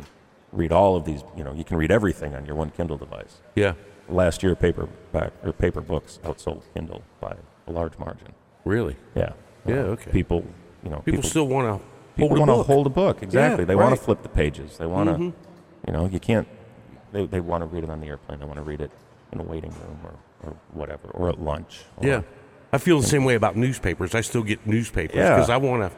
read all of these? You know, you can read everything on your one Kindle device. Yeah. Last year, paperback or paper books outsold Kindle by a large margin. Really? Yeah. Yeah, Uh, okay. People, you know, People, still want to people hold a want to book. hold a book. Exactly. they want right. Mm-hmm. to flip the pages. They want to, you know, you can't. They, they want to read it on the airplane. They want to read it in a waiting room or, or whatever, or at lunch. or- Yeah. I feel the same way about newspapers. I still get newspapers Yeah. because I want to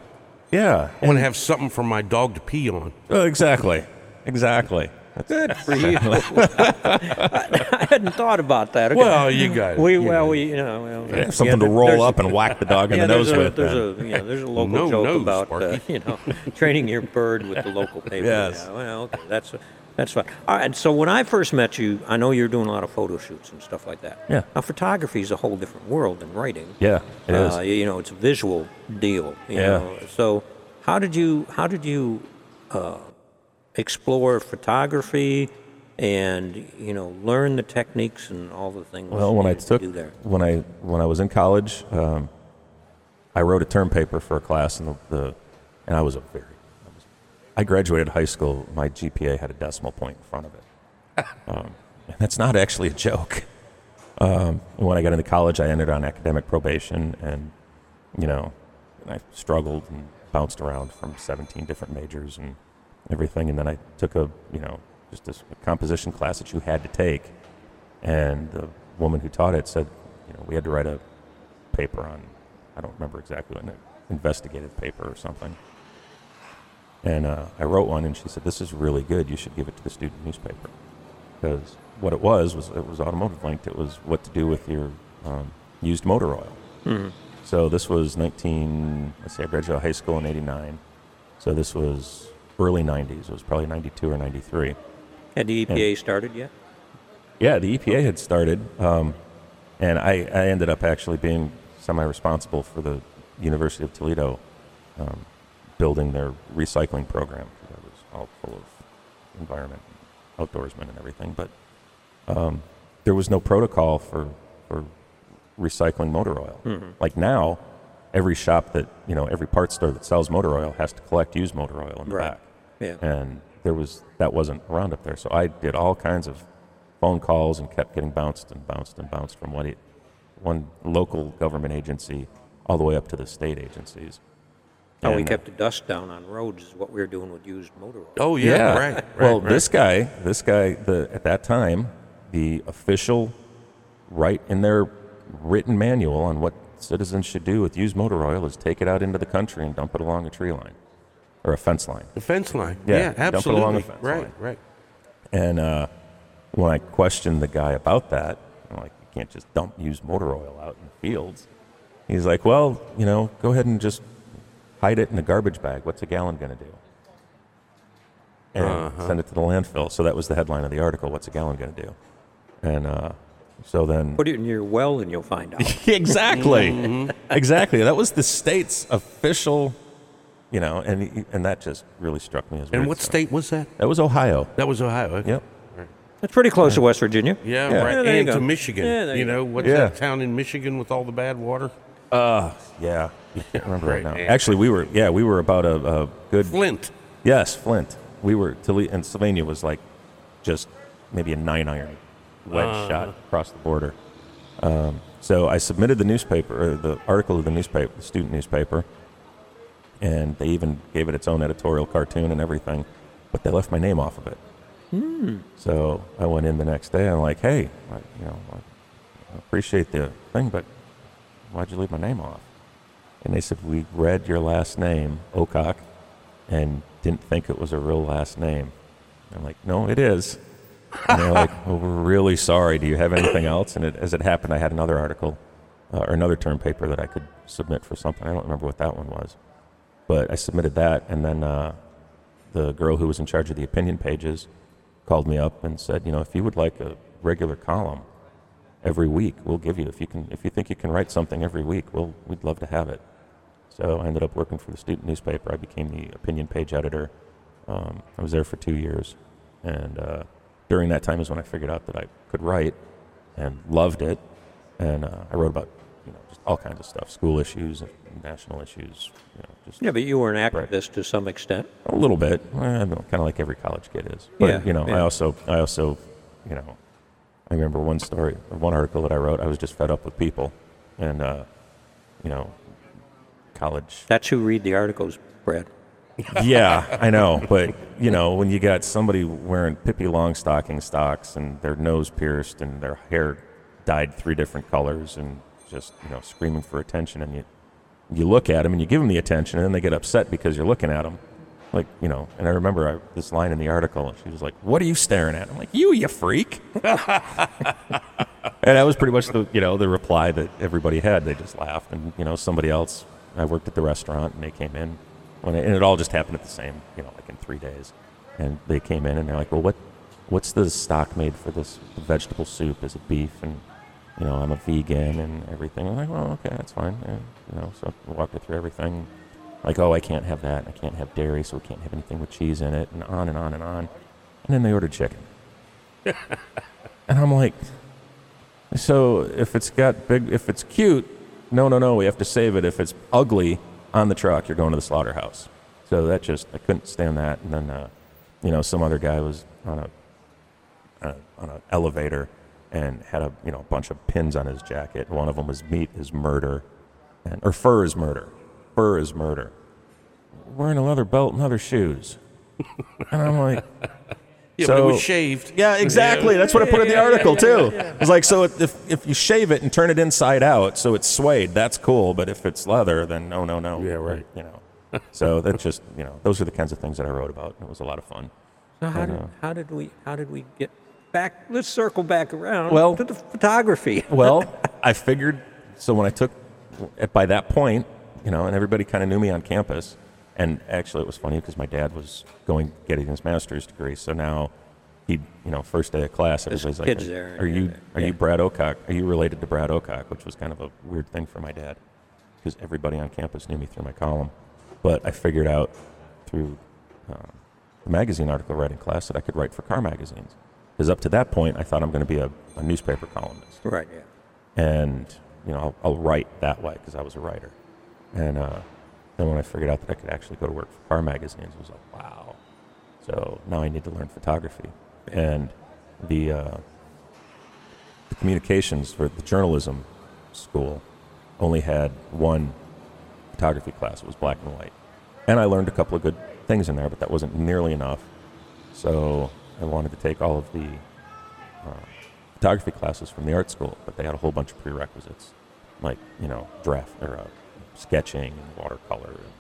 Yeah. I want to have something for my dog to pee on. Oh, exactly. Exactly. Good for you. [laughs] I hadn't thought about that. Okay. Well, you guys. we you well know. we you know well, Yeah, something to roll up and whack the dog in yeah, the nose there's a, with. There's then. a yeah, there's a local No joke nose, about uh, [laughs] you know training your bird with the local paper. Yes. Yeah, well, okay, that's that's fine. All right. So when I first met you, I know you're doing a lot of photo shoots and stuff like that. Yeah. Now photography is a whole different world than writing. yeah, it is. Uh, you know, it's a visual deal. You Yeah. Know? So how did you how did you uh, explore photography and you know learn the techniques and all the things? Well, when I to took there? when I when I was in college, um, I wrote a term paper for a class, and the, the and I was a very I, graduated high school. My GPA had a decimal point in front of it, [laughs] um, and that's not actually a joke. Um, when I got into college, I ended on academic probation, and you know, I struggled and bounced around from 17 different majors and everything, and then I took a you know just a composition class that you had to take, and the woman who taught it said, you know, we had to write a paper on, I don't remember exactly an investigative paper or something. And uh, I wrote one, and she said, "This is really good. You should give it to the student newspaper." Because what it was was it was automotive linked. It was what to do with your um, used motor oil. So this was 19. Let's say I graduated high school in '89. So this was early '90s. It was probably '92 or '93. Had the EPA started yet? Yeah, the EPA had started, um, and I, I ended up actually being semi-responsible for the University of Toledo um, building their recycling program. Because that was all full of environment, outdoorsmen, and everything. But um, there was no protocol for for recycling motor oil. Like now, every shop that you know, every parts store that sells motor oil has to collect used motor oil in the Right. back Yeah. and there was that wasn't around up there. So I did all kinds of phone calls and kept getting bounced and bounced and bounced from one, one local government agency all the way up to the state agencies. How we uh, kept the dust down on roads is what we were doing with used motor oil. Oh yeah, right. right well, right. this guy, this guy, the at that time, the official, right in their written manual on what citizens should do with used motor oil is take it out into the country and dump it along a tree line or a fence line. the fence line. Yeah, Yeah, dump it absolutely. along the fence right, line. right. And uh, when I questioned the guy about that, I'm like, you can't just dump used motor oil out in the fields. He's like, well, you know, go ahead and just hide it in a garbage bag. What's a gallon going to do? And Uh-huh. send it to the landfill. So that was the headline of the article. What's a gallon going to do? And uh, so then. Put it in your well and you'll find out. [laughs] exactly. Mm-hmm. Exactly. That was the state's official, you know, and and that just really struck me as weird. And what So- state was that? That was Ohio. That was Ohio. okay. Yep. It's pretty close to West Virginia. Yeah, Yeah. right. Yeah, and to Michigan. Yeah, you you know, what's Yeah. that town in Michigan with all the bad water? Uh, yeah. I remember Right, right now. yeah. Actually, we were yeah we were about a, a good Flint. yes Flint. We were Toledo and Sylvania was like just maybe a nine iron wedge Uh-huh. shot across the border. Um, so I submitted the newspaper or the article of the newspaper, the student newspaper, and they even gave it its own editorial cartoon and everything, but they left my name off of it. So I went in the next day. I'm like, hey, I, you know, I appreciate the thing, but why'd you leave my name off? And they said, we read your last name, Ocock, and didn't think it was a real last name. I'm like, no, it is. And they're like, well, [laughs] we're really sorry. Do you have anything else? And it, as it happened, I had another article uh, or another term paper that I could submit for something. I don't remember what that one was. But I submitted that, and then uh, the girl who was in charge of the opinion pages called me up and said, you know, if you would like a regular column every week, we'll give you. If you can, if you think you can write something every week, we'll, we'd love to have it. So I ended up working for the student newspaper. I became the opinion page editor. Um, I was there for two years, and uh, during that time is when I figured out that I could write and loved it. And uh, I wrote about you know just all kinds of stuff, school issues, national issues, you know, just Yeah, but you were an Right. activist to some extent. a little bit. kind of like every college kid is. But Yeah, you know, I also, I also, you know, I remember one story, or one article that I wrote. I was just fed up with people, and uh, you know, college. That's who read the articles, Brad. [laughs] yeah, I know, [laughs] but you know, when you got somebody wearing Pippi Longstocking stocks and their nose pierced and their hair dyed three different colors and just you know screaming for attention, and you you look at them and you give them the attention, and then they get upset because you're looking at them. Like you know, and I remember I, this line in the article. and She was like, "What are you staring at?" I'm like, "You, you freak!" [laughs] and that was pretty much the you know the reply that everybody had. They just laughed, and you know somebody else. I worked at the restaurant, and they came in, when it, and it all just happened at the same you know like in three days. And they came in and they're like, "Well, what what's the stock made for this vegetable soup? Is it beef?" And you know, I'm a vegan and everything. I'm like, "Well, okay, that's fine." And, you know, so I walked her through everything. Like, oh, I can't have that. I can't have dairy, so we can't have anything with cheese in it, and on and on and on. And then they ordered chicken. [laughs] and I'm like, so if it's got big, if it's cute, no, no, no, we have to save it. If it's ugly on the truck, you're going to the slaughterhouse. So that just, I couldn't stand that. And then, uh, you know, some other guy was on a, uh, on an elevator and had a, you know, bunch of pins on his jacket. One of them was meat is murder, and or fur is murder. Fur is murder. Wearing a leather belt and leather shoes. and I'm like, Yeah, but So- it was shaved. yeah, exactly. That's what I put in the article too. It's like so if if you shave it and turn it inside out so it's suede, that's cool. But if it's leather, then no, no, no. Yeah, right. You know. So that's just you know those are the kinds of things that I wrote about. It was a lot of fun. So how did, uh, how did we how did we get back? Let's circle back around Well- to the photography. [laughs] Well, I figured so when I took at by that point, you know, and everybody kind of knew me on campus. And actually, it was funny because my dad was going getting his master's degree. So now he, you know, first day of class, There's everybody's like, "Are- there, "Are you are yeah. you Brad Ocock? Are you related to Brad Ocock?" Which was kind of a weird thing for my dad because everybody on campus knew me through my column. But I figured out through uh, the magazine article writing class that I could write for car magazines. Because up to that point, I thought I'm going to be a, a newspaper columnist right. Yeah. and you know I'll, I'll write that way because I was a writer. And uh, then when I figured out that I could actually go to work for car magazines, it was like, wow. So now I need to learn photography. And the uh, the communications for the journalism school only had one photography class. It was black and white, and I learned a couple of good things in there, but that wasn't nearly enough. So I wanted to take all of the uh, photography classes from the art school, but they had a whole bunch of prerequisites, like you know draft or uh, sketching and watercolor and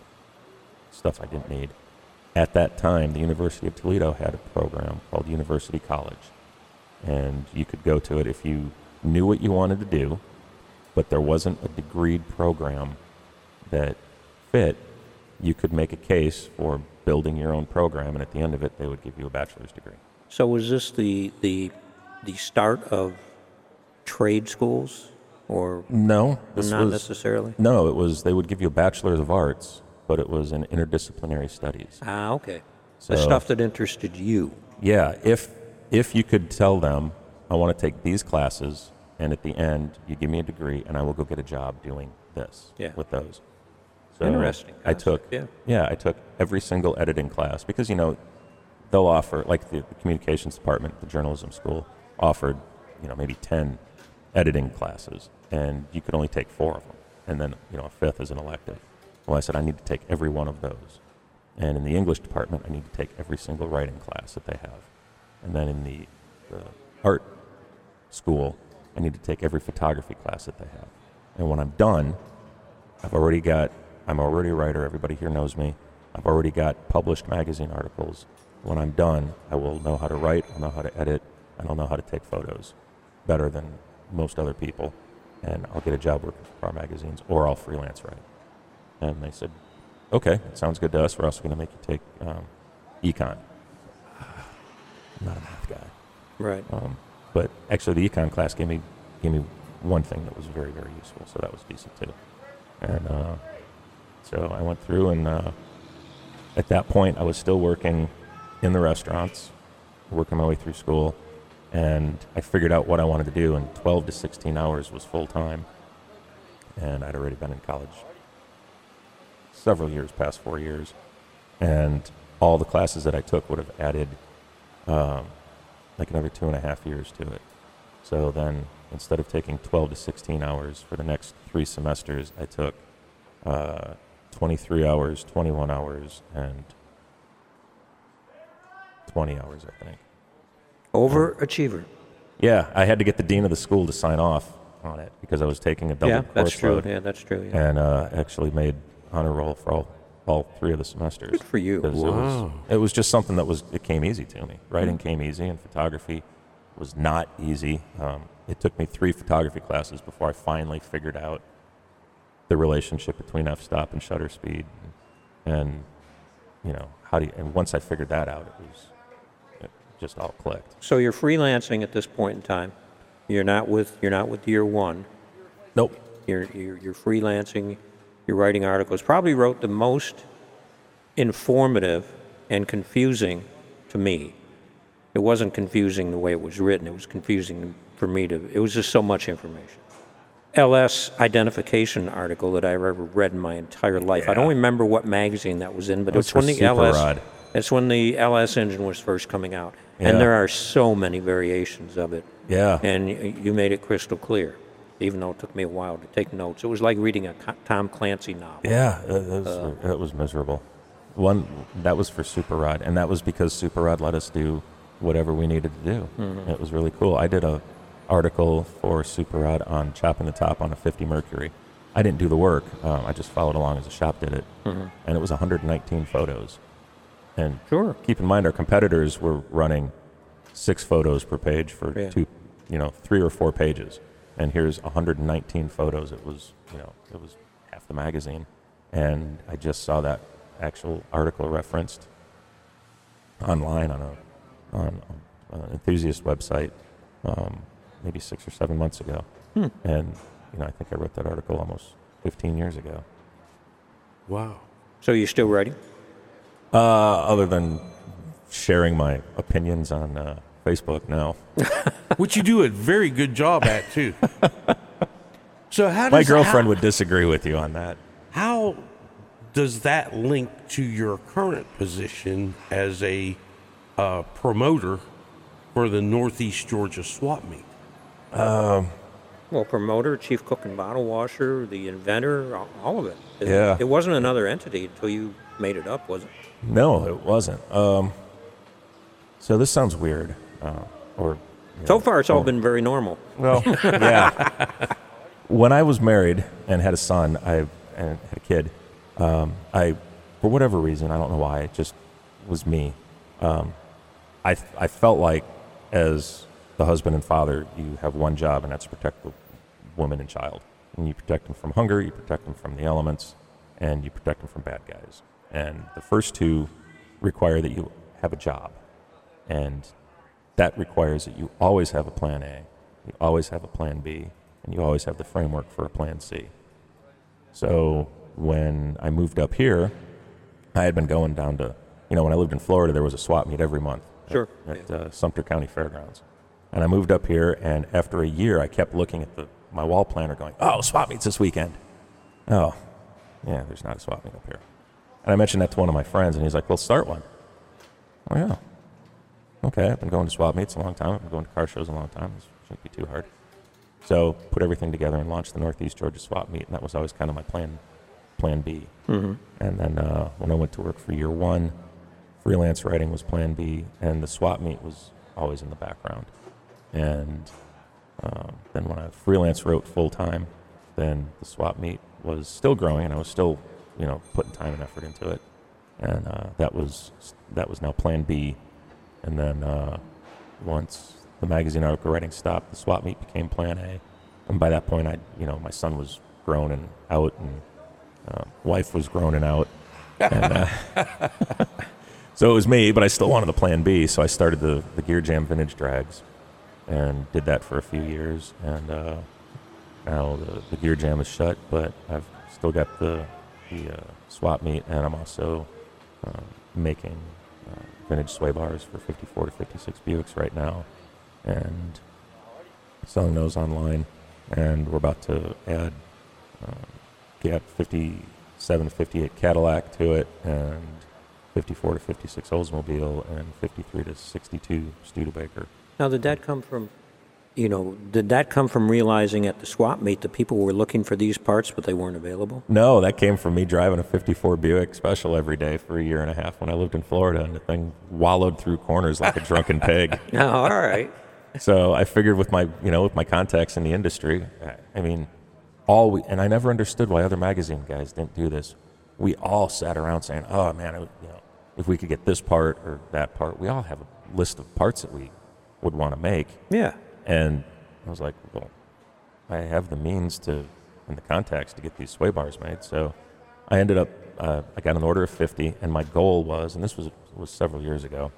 stuff I didn't need. At that time, the University of Toledo had a program called University College, and you could go to it if you knew what you wanted to do, but there wasn't a degreed program that fit. You could make a case for building your own program, and at the end of it, they would give you a bachelor's degree. So was this the, the, the start of trade schools, or No, this not was necessarily? no. It was they would give you a bachelor's of arts, but it was in interdisciplinary studies. Ah, okay. The stuff that interested you. Yeah, if if you could tell them, I want to take these classes, and at the end you give me a degree, and I will go get a job doing this Yeah. with those. So Interesting I took yeah. yeah I took every single editing class because you know they'll offer like the, the communications department, the journalism school offered you know maybe ten editing classes, and you could only take four of them, and then you know a fifth as an elective. Well, I said I need to take every one of those, and in the English department, I need to take every single writing class that they have, and then in the, the art school, I need to take every photography class that they have, and when I'm done, I've already got I'm already a writer. Everybody here knows me. I've already got published magazine articles. When I'm done, I will know how to write, I'll know how to edit, and I'll know how to take photos better than most other people. And I'll get a job working for our magazines, or I'll freelance write. And they said, okay, it sounds good to us. We're also going to make you take um, econ. I'm [sighs] not a math guy. Right. Um, but actually, the econ class gave me gave me one thing that was very very useful, so that was decent too. And uh, so I went through, and uh, at that point, I was still working in the restaurants, working my way through school, and I figured out what I wanted to do. And 12 to 16 hours was full time, and I'd already been in college several years, past four years, and all the classes that I took would have added um, like another two and a half years to it. So then, instead of taking 12 to 16 hours for the next three semesters, I took uh, 23 hours, 21 hours, and 20 hours, I think. Overachiever. Yeah, I had to get the dean of the school to sign off on it because I was taking a double Yeah, course that's true. load Yeah, that's true. Yeah. and uh, actually made honor roll for all, all three of the semesters. Good for you. 'Cause It was, Wow. it was just something that was it came easy to me. Writing Hmm. came easy, and photography was not easy. Um, it took me three photography classes before I finally figured out the relationship between f-stop and shutter speed, and you know how do you, and once I figured that out, it was it just all clicked. So you're freelancing at this point in time. You're not with you're not with Year One. Nope. You're you're, you're freelancing. You're writing articles. Probably wrote the most informative and confusing to me. It wasn't confusing the way it was written. It was confusing for me to. It was just so much information. LS identification article that I've ever read in my entire life. I don't remember what magazine that was in, but it was when for the LS. It's when the LS engine was first coming out, Yeah. and there are so many variations of it. Yeah. And y- you made it crystal clear, even though it took me a while to take notes. It was like reading a Co- Tom Clancy novel. Yeah, it, it was, Uh. it was miserable. One that was for Super Rod, and that was because Super Rod let us do whatever we needed to do. Mm-hmm. It was really cool. I did a article for Super Rod on chopping the top on a 50 Mercury. I didn't do the work. Um, I just followed along as the shop did it, Mm-hmm. and it was 119 photos. And Sure. keep in mind, our competitors were running six photos per page for Yeah. two, you know, three or four pages. And here's 119 photos. It was, you know, it was half the magazine. And I just saw that actual article referenced online on a on an enthusiast website, um, maybe six or seven months ago. And you know, I think I wrote that article almost 15 years ago. Wow. So you're still writing? Uh, other than sharing my opinions on uh, Facebook, now, [laughs] Which you do a very good job at too. [laughs] so how does My girlfriend how, would disagree with you on that. how does that link to your current position as a uh, promoter for the Northeast Georgia swap meet? Well, promoter, chief cook and bottle washer, the inventor, all- all of it. It- Yeah. It wasn't another entity until you made it up, was it? No, it wasn't. Um, so this sounds weird, uh, or you So know, far, it's all oh, been very normal. Well, [laughs] yeah. when I was married and had a son, I and had a kid. Um, I, for whatever reason, I don't know why, it just was me. Um, I I felt like as the husband and father, you have one job, and that's to protect the woman and child. And you protect them from hunger, you protect them from the elements, and you protect them from bad guys. And the first two require that you have a job, and that requires that you always have a plan A, you always have a plan B, and you always have the framework for a plan C. So when I moved up here, I had been going down to, you know, when I lived in Florida, there was a swap meet every month at- at, uh, Sumter County Fairgrounds. And I moved up here, and after a year, I kept looking at the my wall planner, going, "Oh, swap meets this weekend." Oh, yeah, there's not a swap meet up here. And I mentioned that to one of my friends, and he's like, "Well, start one." Oh yeah. Okay, I've been going to swap meets a long time. I've been going to car shows a long time. This shouldn't be too hard. So put everything together and launched the Northeast Georgia Swap Meet, and that was always kind of my plan, Plan B. Mm-hmm. And then uh, when I went to work for year one, freelance writing was Plan B, and the Swap Meet was always in the background. And um, then when I freelance wrote full time, then the Swap Meet was still growing, and I was still, you know, putting time and effort into it. And uh, that was that was now Plan B. And then uh, once the magazine article writing stopped, the swap meet became Plan A. And by that point, I, you know, my son was grown and out, and uh, wife was grown and out. And, uh, [laughs] so it was me, but I still wanted the Plan B. So I started the the Gear Jam Vintage Drags, and did that for a few years. And uh, now the, the Gear Jam is shut, but I've still got the the uh, swap meet, and I'm also uh, making uh, vintage sway bars for 54 to 56 Buicks right now, and selling those online. And we're about to add uh, get 57 to 58 Cadillac to it, and 54 to 56 Oldsmobile, and 53 to 62 Studebaker. Now, did that come from, you know, did that come from realizing at the swap meet that people were looking for these parts, but they weren't available? No, that came from me driving a 54 Buick Special every day for a year and a half when I lived in Florida, and the thing wallowed through corners like a drunken [laughs] pig. [laughs] Oh, all right. So I figured with my, you know, with my contacts in the industry, I- mean, all we, and I never understood why other magazine guys didn't do this. We all sat around saying, "Oh man, I, you know, if we could get this part or that part." We all have a list of parts that we would want to make, Yeah. And I was like, "Well, I have the means to and the contacts to get these sway bars made." So I ended up, uh, I got an order of 50, and my goal was, and this was was several years ago,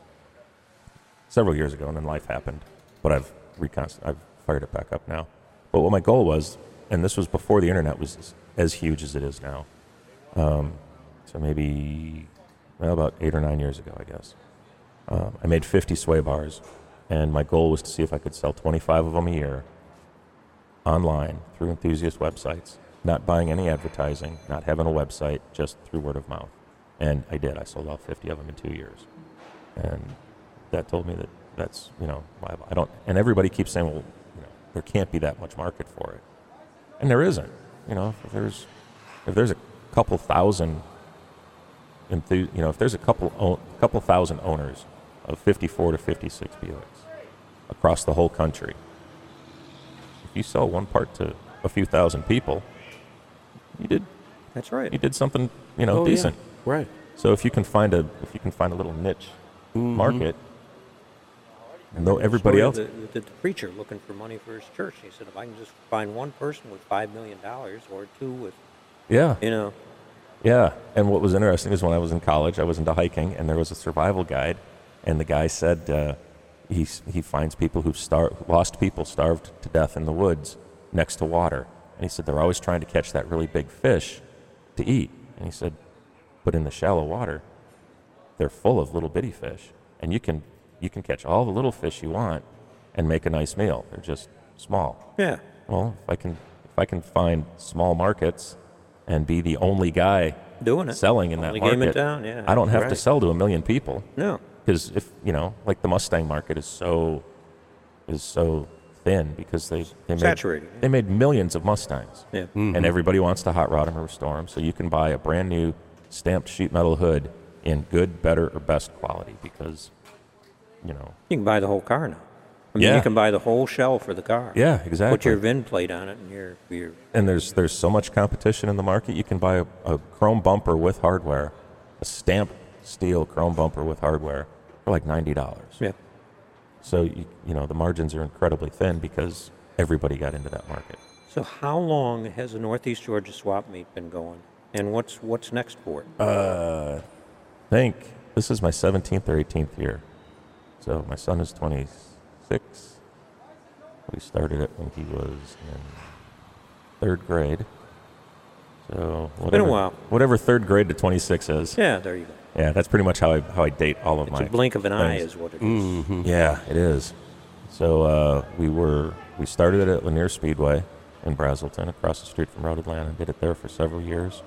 several years ago, and then life happened. But I've reconst- I've fired it back up now. But what my goal was, and this was before the internet was as, huge as it is now. Um, so maybe well, about eight or nine years ago, I guess. Um, I made 50 sway bars, and my goal was to see if I could sell 25 of them a year online through enthusiast websites, not buying any advertising, not having a website, just through word of mouth. And I did. I sold all 50 of them in two years. And that told me that that's, you know. I don't, and everybody keeps saying, well, you know, there can't be that much market for it. And there isn't. You know, if there's, if there's a couple thousand, you know, if there's a couple, couple thousand owners of 54 to 56 Buicks across the whole country, if you sell one part to a few thousand people, you did, That's right. you did something, you know, Oh, yeah. decent. Right. So if you can find a if you can find a little niche market, and though everybody else, The, the, preacher looking for money for his church. He said, if I can just find one person with $5 million or two with, yeah, you know, yeah. And what was interesting is when I was in college, I was into hiking, and there was a survival guide, and the guy said uh, he he finds people who've starved, lost people starved to death in the woods next to water, and he said they're always trying to catch that really big fish to eat, and he said, but in the shallow water, they're full of little bitty fish, and you can you can catch all the little fish you want and make a nice meal. They're just small. yeah. Well, if I can if I can find small markets and be the only guy Doing it. selling in that Only in market, town, yeah. I don't have to sell to a million people No. Because if you know, like the Mustang market is so is so thin because they they made, Saturated. they made millions of Mustangs, Yeah. Mm-hmm. and everybody wants to hot rod them or restore them. So you can buy a brand new stamped sheet metal hood in good, better, or best quality because you know You can buy the whole car now. I mean, Yeah. you can buy the whole shell for the car. yeah exactly. Put your VIN plate on it, and you're you're and there's there's so much competition in the market. You can buy a, a chrome bumper with hardware, a stamped steel chrome bumper with hardware for like ninety dollars. yeah. So you, you know the margins are incredibly thin because everybody got into that market. So how long has the Northeast Georgia swap meet been going, and what's what's next for it? Uh, I think this is my 17th or 18th year. So my son is 26. We started it when he was in third grade. So whatever, been a while. Whatever third grade to 26 is. yeah, there you go. Yeah, that's pretty much how I how I date all of It's my. a blink of an eye, is what it is. Yeah, it is. So uh, we were we started it at Lanier Speedway in Braselton, across the street from Road Atlanta. Did it there for several years,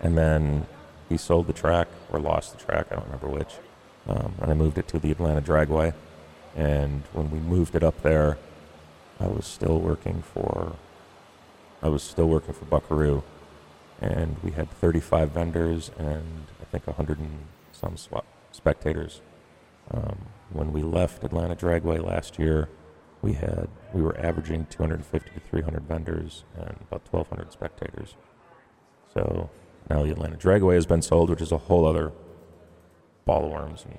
and then he sold the track or lost the track. I don't remember which. Um, and I moved it to the Atlanta Dragway. And when we moved it up there, I was still working for I was still working for Buckaroo, and we had 35 vendors and I think 100 and some spectators. Um, when we left Atlanta Dragway last year, we had we were averaging 250 to 300 vendors and about 1,200 spectators. So now the Atlanta Dragway has been sold, which is a whole other ball of worms. And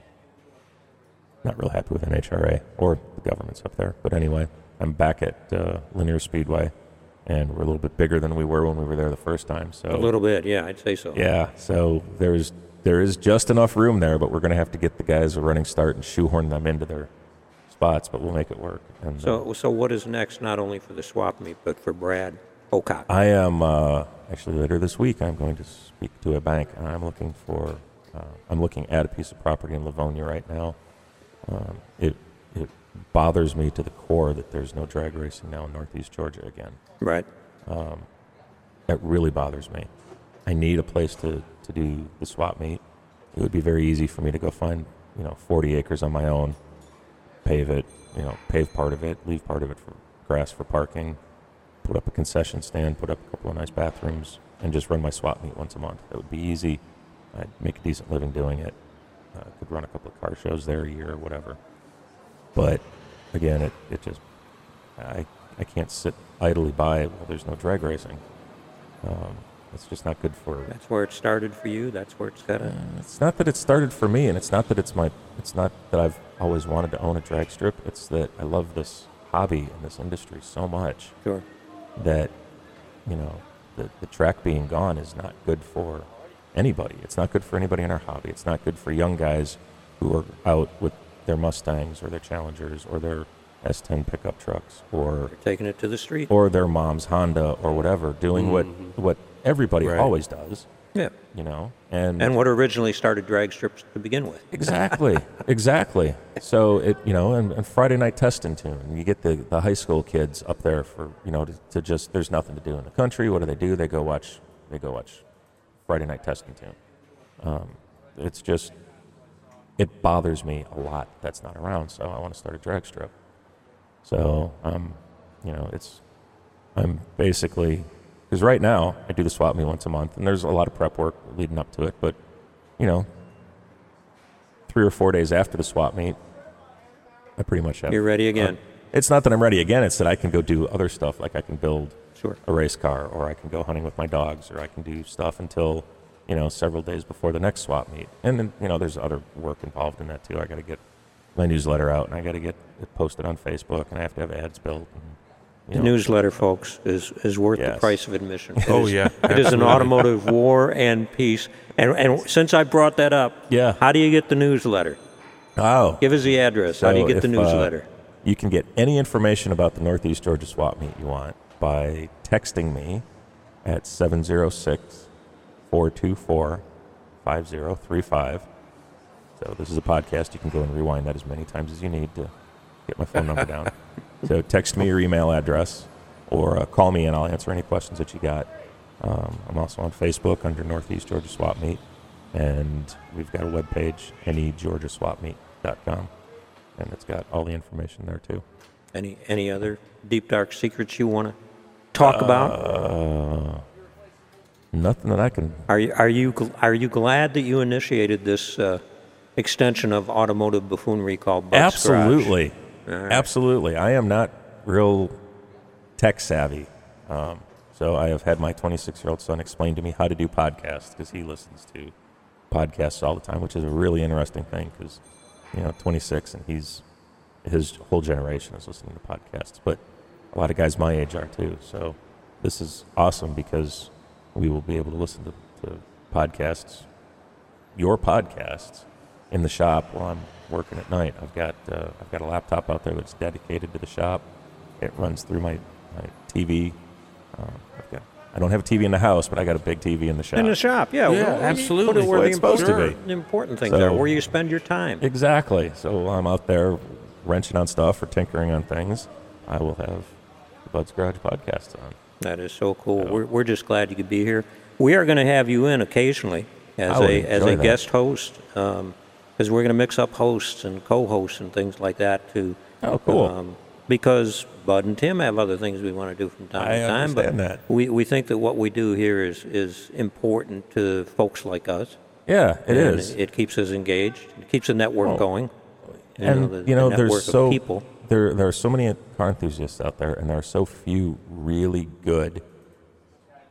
not real happy with NHRA or the governments up there. But anyway, I'm back at uh, Lanier Speedway, and we're a little bit bigger than we were when we were there the first time. So A little bit, yeah, I'd say so. yeah, so there's there is just enough room there, but we're going to have to get the guys a running start and shoehorn them into their spots, but we'll make it work. And uh, So, so what is next, not only for the swap meet, but for Brad Ocock? I am uh, actually later this week. I'm going to speak to a bank, and I'm looking for uh, I'm looking at a piece of property in Lavonia right now. Um, it bothers me to the core that there's no drag racing now in Northeast Georgia again. Right. That really bothers me. I need a place to, to do the swap meet. It would be very easy for me to go find, you know, 40 acres on my own, pave it, you know, pave part of it, leave part of it for grass for parking, put up a concession stand, put up a couple of nice bathrooms, and just run my swap meet once a month. That would be easy. I'd make a decent living doing it. Uh, could run a couple of car shows there a year or whatever. But again, it, it just I I can't sit idly by while there's no drag racing. Um, it's just not good for. That's where it started for you. That's where it's got to. It's not that it started for me, and it's not that it's my. It's not that I've always wanted to own a drag strip. It's that I love this hobby and this industry so much Sure. that you know the the track being gone is not good for anybody. It's not good for anybody in our hobby. It's not good for young guys who are out with their Mustangs or their Challengers or their S10 pickup trucks or You're taking it to the street. or their mom's Honda or whatever, doing what what everybody Right. always does, Yeah. you know. And, And what originally started drag strips to begin with. exactly, [laughs] exactly. So it you know, and, and Friday night test and tune. You get the the high school kids up there for you know to, to just there's nothing to do in the country. What do they do? They go watch they go watch Friday night test and tune. Um, it's just it bothers me a lot that's not around. So I want to start a drag strip. So um, you know, it's I'm basically because right now I do the swap meet once a month, and there's a lot of prep work leading up to it. But you know, three or four days after the swap meet, I pretty much have. You're ready again. It's not that I'm ready again; it's that I can go do other stuff, like I can build Sure. a race car, or I can go hunting with my dogs, or I can do stuff until you know several days before the next swap meet. And then you know, there's other work involved in that too. I got to get my newsletter out, and I got to get it posted on Facebook, and I have to have ads built. And, you The know, newsletter, folks, is, is worth the price of admission. [laughs] It Oh, is- yeah, It is an automotive war and peace. And, and since I brought that up, Yeah. how do you get the newsletter? Oh, Give us the address. how do you So get the if, uh, newsletter? you can get any information about the Northeast Georgia swap meet you want by texting me at 706 424 5035. So, this is a podcast. You can go and rewind that as many times as you need to get my phone number down. [laughs] So, text me your email address or uh, call me and I'll answer any questions that you got. Um, I'm also on Facebook under Northeast Georgia Swap Meet, and we've got a webpage, negeorgiaswapmeet.com, and it's got all the information there too. Any any other deep dark secrets you want to talk about? Nothing that I can. Are you are you gl- are you glad that you initiated this uh, extension of automotive buffoonery called Bud's? Absolutely, absolutely. I am not real tech savvy, um, so I have had my 26 year old son explain to me how to do podcasts because he listens to podcasts all the time, which is a really interesting thing because you know 26 and he's his whole generation is listening to podcasts, but a lot of guys my age are too. So this is awesome because we will be able to listen to, to podcasts, your podcasts, in the shop while I'm working at night. I've got uh, I've got a laptop out there that's dedicated to the shop. It runs through my, my TV. Uh, I've got, I don't have a TV in the house, but I got a big TV in the shop. In the shop, yeah. Yeah, well, absolutely. Put it where the, it's supposed to important, be. important things So- are, where you spend your time. Exactly. So I'm out there wrenching on stuff or tinkering on things. I will have the Bud's Garage podcast on. That is so cool. We're, we're just glad you could be here. We are going to have you in occasionally as a as a that. guest host, because we're going to mix up hosts and co-hosts and things like that too. Oh, cool. Um, because Bud and Tim have other things we want to do from time I to time, but understand that. we we think that what we do here is is important to folks like us. Yeah, it is. It keeps us engaged. It keeps the network Oh. going. and the, you know, the there's so people. There there are so many car enthusiasts out there, and there are so few really good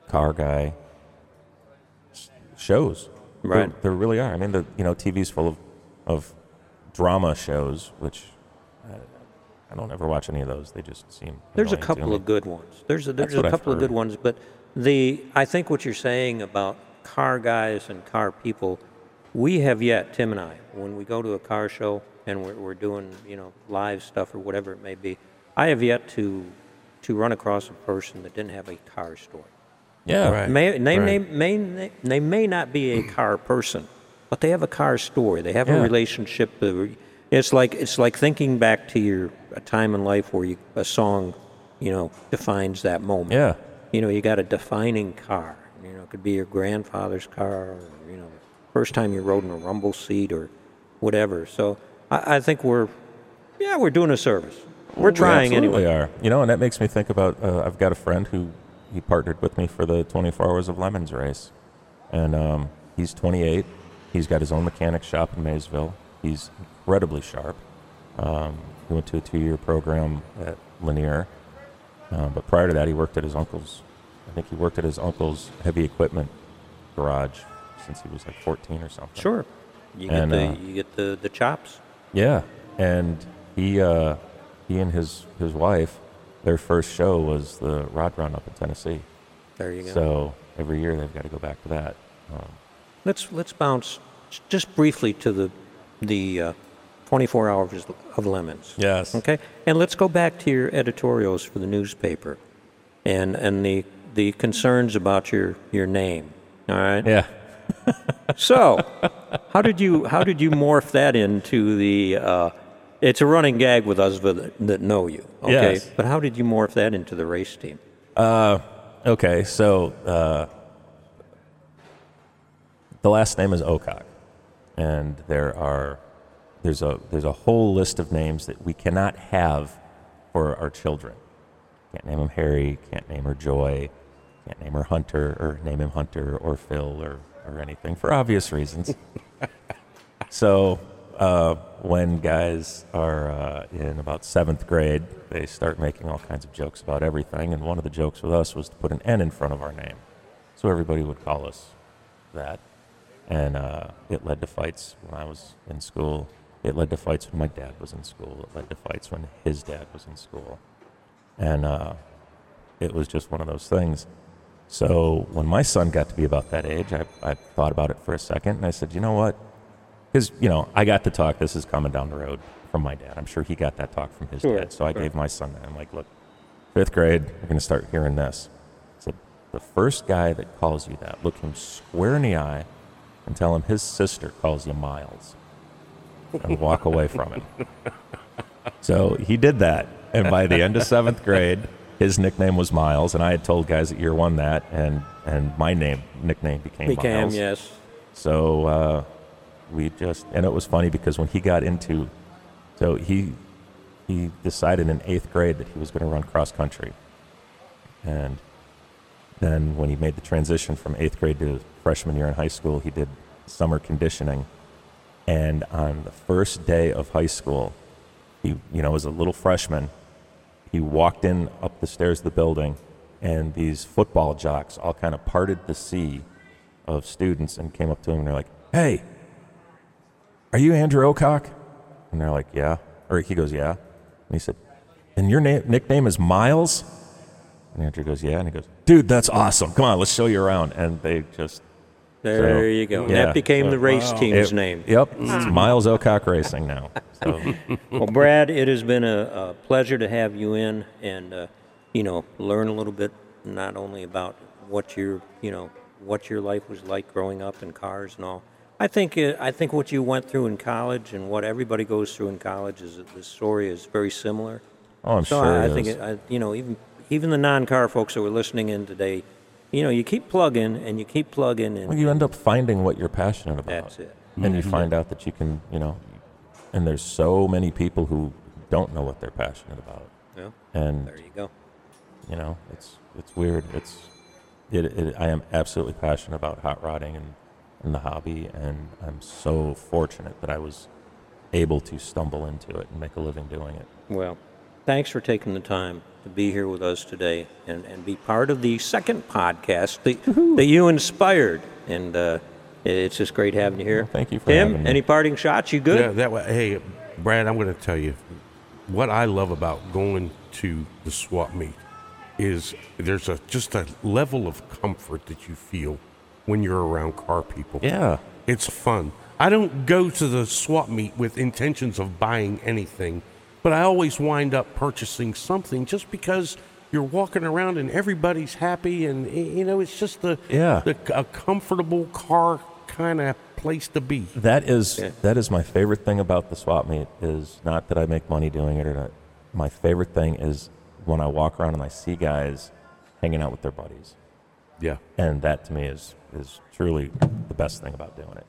car guy shows. There- Right. There, really are. I mean, the you know, TV's full of of drama shows, which uh, I don't ever watch any of those. They just seem. There's a couple of good ones. There's a, there's That's what couple of good ones, but the I think what you're saying about car guys and car people, we have yet Tim and I when we go to a car show and we're, we're doing you know live stuff or whatever it may be, I have yet to to run across a person that didn't have a car story. Yeah. Right. May, they, right. may, may, they may not be a car person, but they have a car story. They have Yeah. a relationship. It's like it's like thinking back to your a time in life where you, a song, you know, defines that moment. Yeah. You know, you got a defining car. You know, it could be your grandfather's car, or you know, first time you rode in a rumble seat or whatever. So I, I think we're, yeah, we're doing a service. We're trying we anyway. are. You know, and that makes me think about. Uh, I've got a friend who he partnered with me for the 24 Hours of Lemons race, and um, he's 28. He's got his own mechanic shop in Maysville. He's incredibly sharp. Um, he went to a two-year program at Lanier, uh, but prior to that, he worked at his uncle's. I think he worked at his uncle's heavy equipment garage since he was like 14 or something. Sure. You get the uh, you get the, the chops. Yeah, and he uh, he and his his wife, their first show was the Rod Run up in Tennessee. There you go. So every year they've got to go back to that. Um, Let's let's bounce just briefly to the the uh, 24 hours of lemons. yes. Okay, and let's go back to your editorials for the newspaper, and and the the concerns about your your name. All right. Yeah. So, how did you how did you morph that into the? Uh, it's a running gag with us that, that know you. Okay. Yes. But how did you morph that into the race team? Okay. So uh, the last name is Ocock, and there are there's a there's a whole list of names that we cannot have for our children. Can't name him Harry. Can't name her Joy. Can't name her Hunter or name him Hunter or Phil or or anything for obvious reasons. [laughs] so uh, when guys are uh, in about seventh grade, they start making all kinds of jokes about everything, and one of the jokes with us was to put an N in front of our name, so everybody would call us that, and uh, it led to fights when I was in school. It led to fights when my dad was in school. It led to fights when his dad was in school, and uh, it was just one of those things. So when my son got to be about that age, I, I thought about it for a second, and I said, you know what? Because you know, I got the talk. This is coming down the road from my dad. I'm sure he got that talk from his Sure, dad. So I sure. gave my son that. I'm like, look, fifth grade, you're going to start hearing this. I said, the first guy that calls you that, look him square in the eye, and tell him his sister calls you Miles, and walk away from him. [laughs] So he did that, and by the end of seventh grade, his nickname was Miles, and I had told guys at year one that, and and my name nickname became, Became Miles. yes. So uh, we just, and it was funny because when he got into, so he he decided in eighth grade that he was going to run cross country. And then when he made the transition from eighth grade to freshman year in high school, he did summer conditioning. And on the first day of high school, he, you know, was a little freshman. He walked in up the stairs of the building, and these football jocks all kind of parted the sea of students and came up to him and they're like, "Hey, are you Andrew Ocock?" And they're like, "Yeah." Or he goes, "Yeah." And he said, "And your name, nickname is Miles?" And Andrew goes, "Yeah." And he goes, "Dude, that's awesome. Come on, let's show you around." And they just There So, you go. yeah. That became the race team's it- name. Yep, it's Miles Ocock Racing now. So [laughs] Well, Brad, it has been a, a pleasure to have you in and, uh, you know, learn a little bit not only about what your, you know, what your life was like growing up in cars and all. I think uh, I think what you went through in college and what everybody goes through in college is that the story is very similar. oh, I'm So sure I, I think it, I, you know even even the non-car folks that were listening in today, you know, you keep plugging and you keep plugging and Well, you end up finding what you're passionate about. that's it. And you mm-hmm. find out that you can, you know, and there's so many people who don't know what they're passionate about. Well, And, there you go. you know, it's it's weird. It's it, it I am absolutely passionate about hot rodding and, and the hobby and I'm so fortunate that I was able to stumble into it and make a living doing it. Well, thanks for taking the time to be here with us today and, and be part of the second podcast that, that you inspired. And uh, it's just great having you here. Well, thank you for Tim, having me. any parting shots? You good? Yeah, that way. Hey, Brad, I'm going to tell you what I love about going to the swap meet is there's a just a level of comfort that you feel when you're around car people. Yeah. It's fun. I don't go to the swap meet with intentions of buying anything, but I always wind up purchasing something just because you're walking around and everybody's happy and you know it's just the Yeah. the a comfortable car kind of place to be. That is Yeah. that is my favorite thing about the swap meet is not that I make money doing it or not. My favorite thing is when I walk around and I see guys hanging out with their buddies, Yeah. and that to me is is truly the best thing about doing it.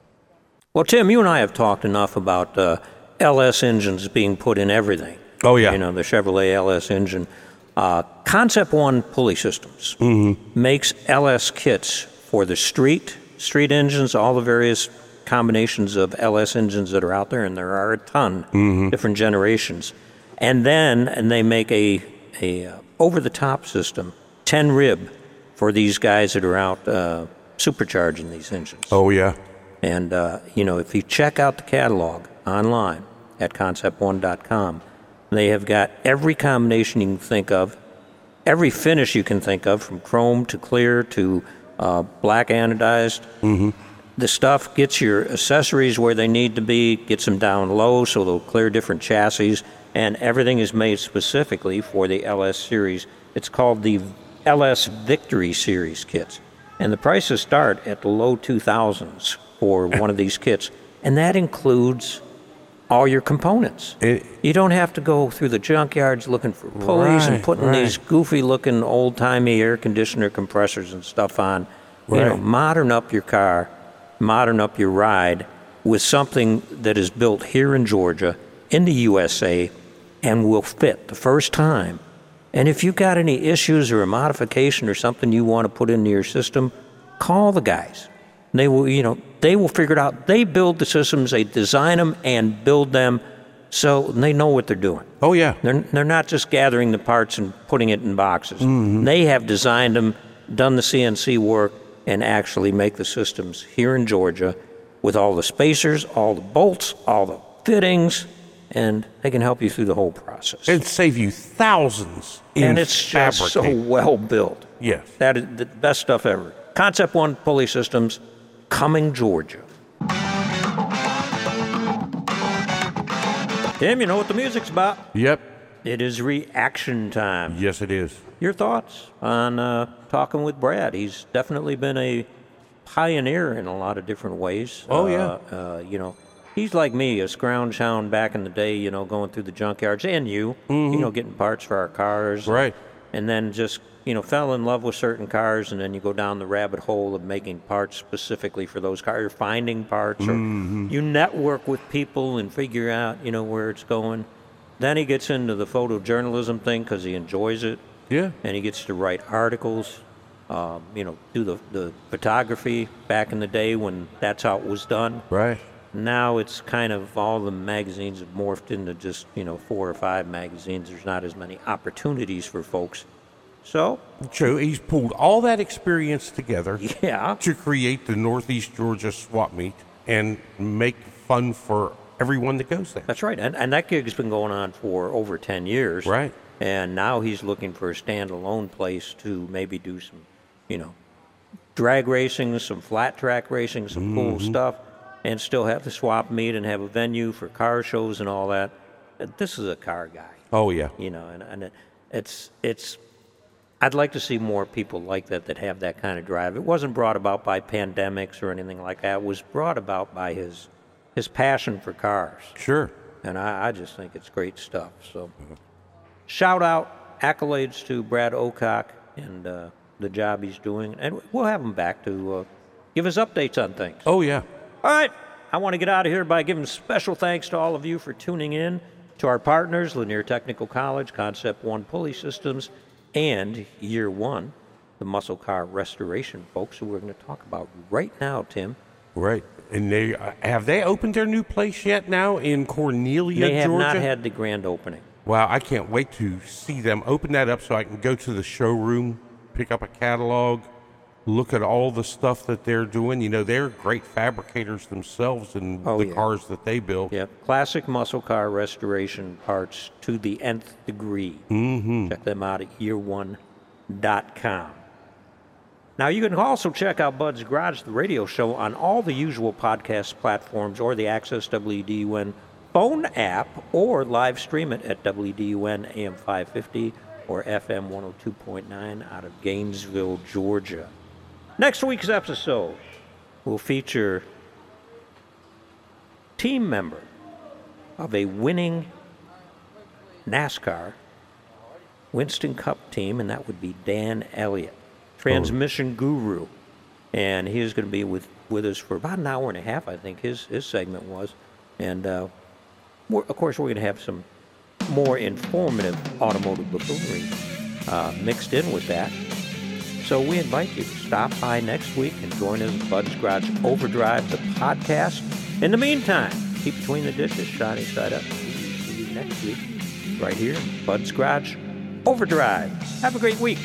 Well, Tim, you and I have talked enough about uh, LS engines being put in everything. Oh, yeah. You know, the Chevrolet LS engine. Uh, Concept One Pulley Systems makes LS kits for the street, street engines, all the various combinations of LS engines that are out there, and there are a ton, different generations. And then, and they make a, a uh, over-the-top system, 10 rib, for these guys that are out uh, supercharging these engines. Oh yeah. And, uh, you know, if you check out the catalog online at concept1.com, they have got every combination you can think of, every finish you can think of, from chrome to clear to uh, black anodized. Mm-hmm. The stuff gets your accessories where they need to be, gets them down low so they'll clear different chassis, and everything is made specifically for the LS series. It's called the LS Victory Series kits. And the prices start at the low 2000s for [laughs] one of these kits. And that includes all your components. It- you don't have to go through the junkyards looking for pulleys and putting right. these goofy looking old timey air conditioner compressors and stuff on. You know, modern up your car, modern up your ride with something that is built here in Georgia, in the USA, and will fit the first time. And if you've got any issues or a modification or something you want to put into your system, call the guys. They will, you know, they will figure it out. They build the systems, they design them and build them so they know what they're doing. Oh yeah. They're, they're not just gathering the parts and putting it in boxes. Mm-hmm. They have designed them, done the CNC work, and actually make the systems here in Georgia with all the spacers, all the bolts, all the fittings, and they can help you through the whole process. And save you thousands in and it's just so well built. Yes. That is the best stuff ever. Concept One Pulley Systems, Cumming, Georgia. Tim, you know what the music's about. Yep. It is reaction time. Yes, it is. Your thoughts on uh, talking with Brad? He's definitely been a pioneer in a lot of different ways. Oh, Uh, yeah. Uh, you know, he's like me, a scrounge hound back in the day. You know, going through the junkyards, and you, you know, getting parts for our cars. Mm-hmm. Right. And then just you know, fell in love with certain cars, and then you go down the rabbit hole of making parts specifically for those cars, or finding parts, or Mm-hmm. you network with people and figure out, you know, where it's going. Then he gets into the photojournalism thing because he enjoys it, Yeah. and he gets to write articles. Um, you know, do the the photography back in the day when that's how it was done. Right. Now it's kind of all the magazines have morphed into just you know four or five magazines. There's not as many opportunities for folks. So So he's pulled all that experience together yeah, to create the Northeast Georgia swap meet and make fun for everyone that goes there. That's right, and and that gig's been going on for over ten years. Right. And now he's looking for a standalone place to maybe do some, you know, drag racing, some flat track racing, some cool mm-hmm. stuff, and still have the swap meet and have a venue for car shows and all that. This is a car guy, Oh yeah. you know, and, and it, it's it's. I'd like to see more people like that that have that kind of drive. It wasn't brought about by pandemics or anything like that. It was brought about by his his passion for cars Sure. and I, I just think it's great stuff. So, shout out, accolades to Brad Ocock and uh, the job he's doing, and we'll have him back to uh, give us updates on things. Oh yeah. All right, I want to get out of here by giving special thanks to all of you for tuning in, to our partners, Lanier Technical College, Concept One Pulley Systems, and Year One, the muscle car restoration folks who we're going to talk about right now, Tim. Right. And they have they opened their new place yet now in Cornelia, Georgia? They have Georgia? not had the grand opening. Wow, I can't wait to see them open that up so I can go to the showroom, pick up a catalog, look at all the stuff that they're doing. You know, they're great fabricators themselves in Oh, the yeah. cars that they build. Yep, classic muscle car restoration parts to the nth degree. Mm-hmm. Check them out at year1.com. Now, you can also check out Bud's Garage, the radio show, on all the usual podcast platforms or the Access WDUN phone app or live stream it at WDUN AM 550 or FM 102.9 out of Gainesville, Georgia. Next week's episode will feature team member of a winning NASCAR Winston Cup team, and that would be Dan Elliott, transmission guru. And he is going to be with, with us for about an hour and a half, I think his, his segment was. And uh, of course, we're going to have some more informative automotive buffoonery uh, mixed in with that. So we invite you to stop by next week and join us at Bud's Garage Overdrive, the podcast. In the meantime, keep between the dishes, shiny side up. See you next week, right here Bud's Garage Overdrive. Have a great week.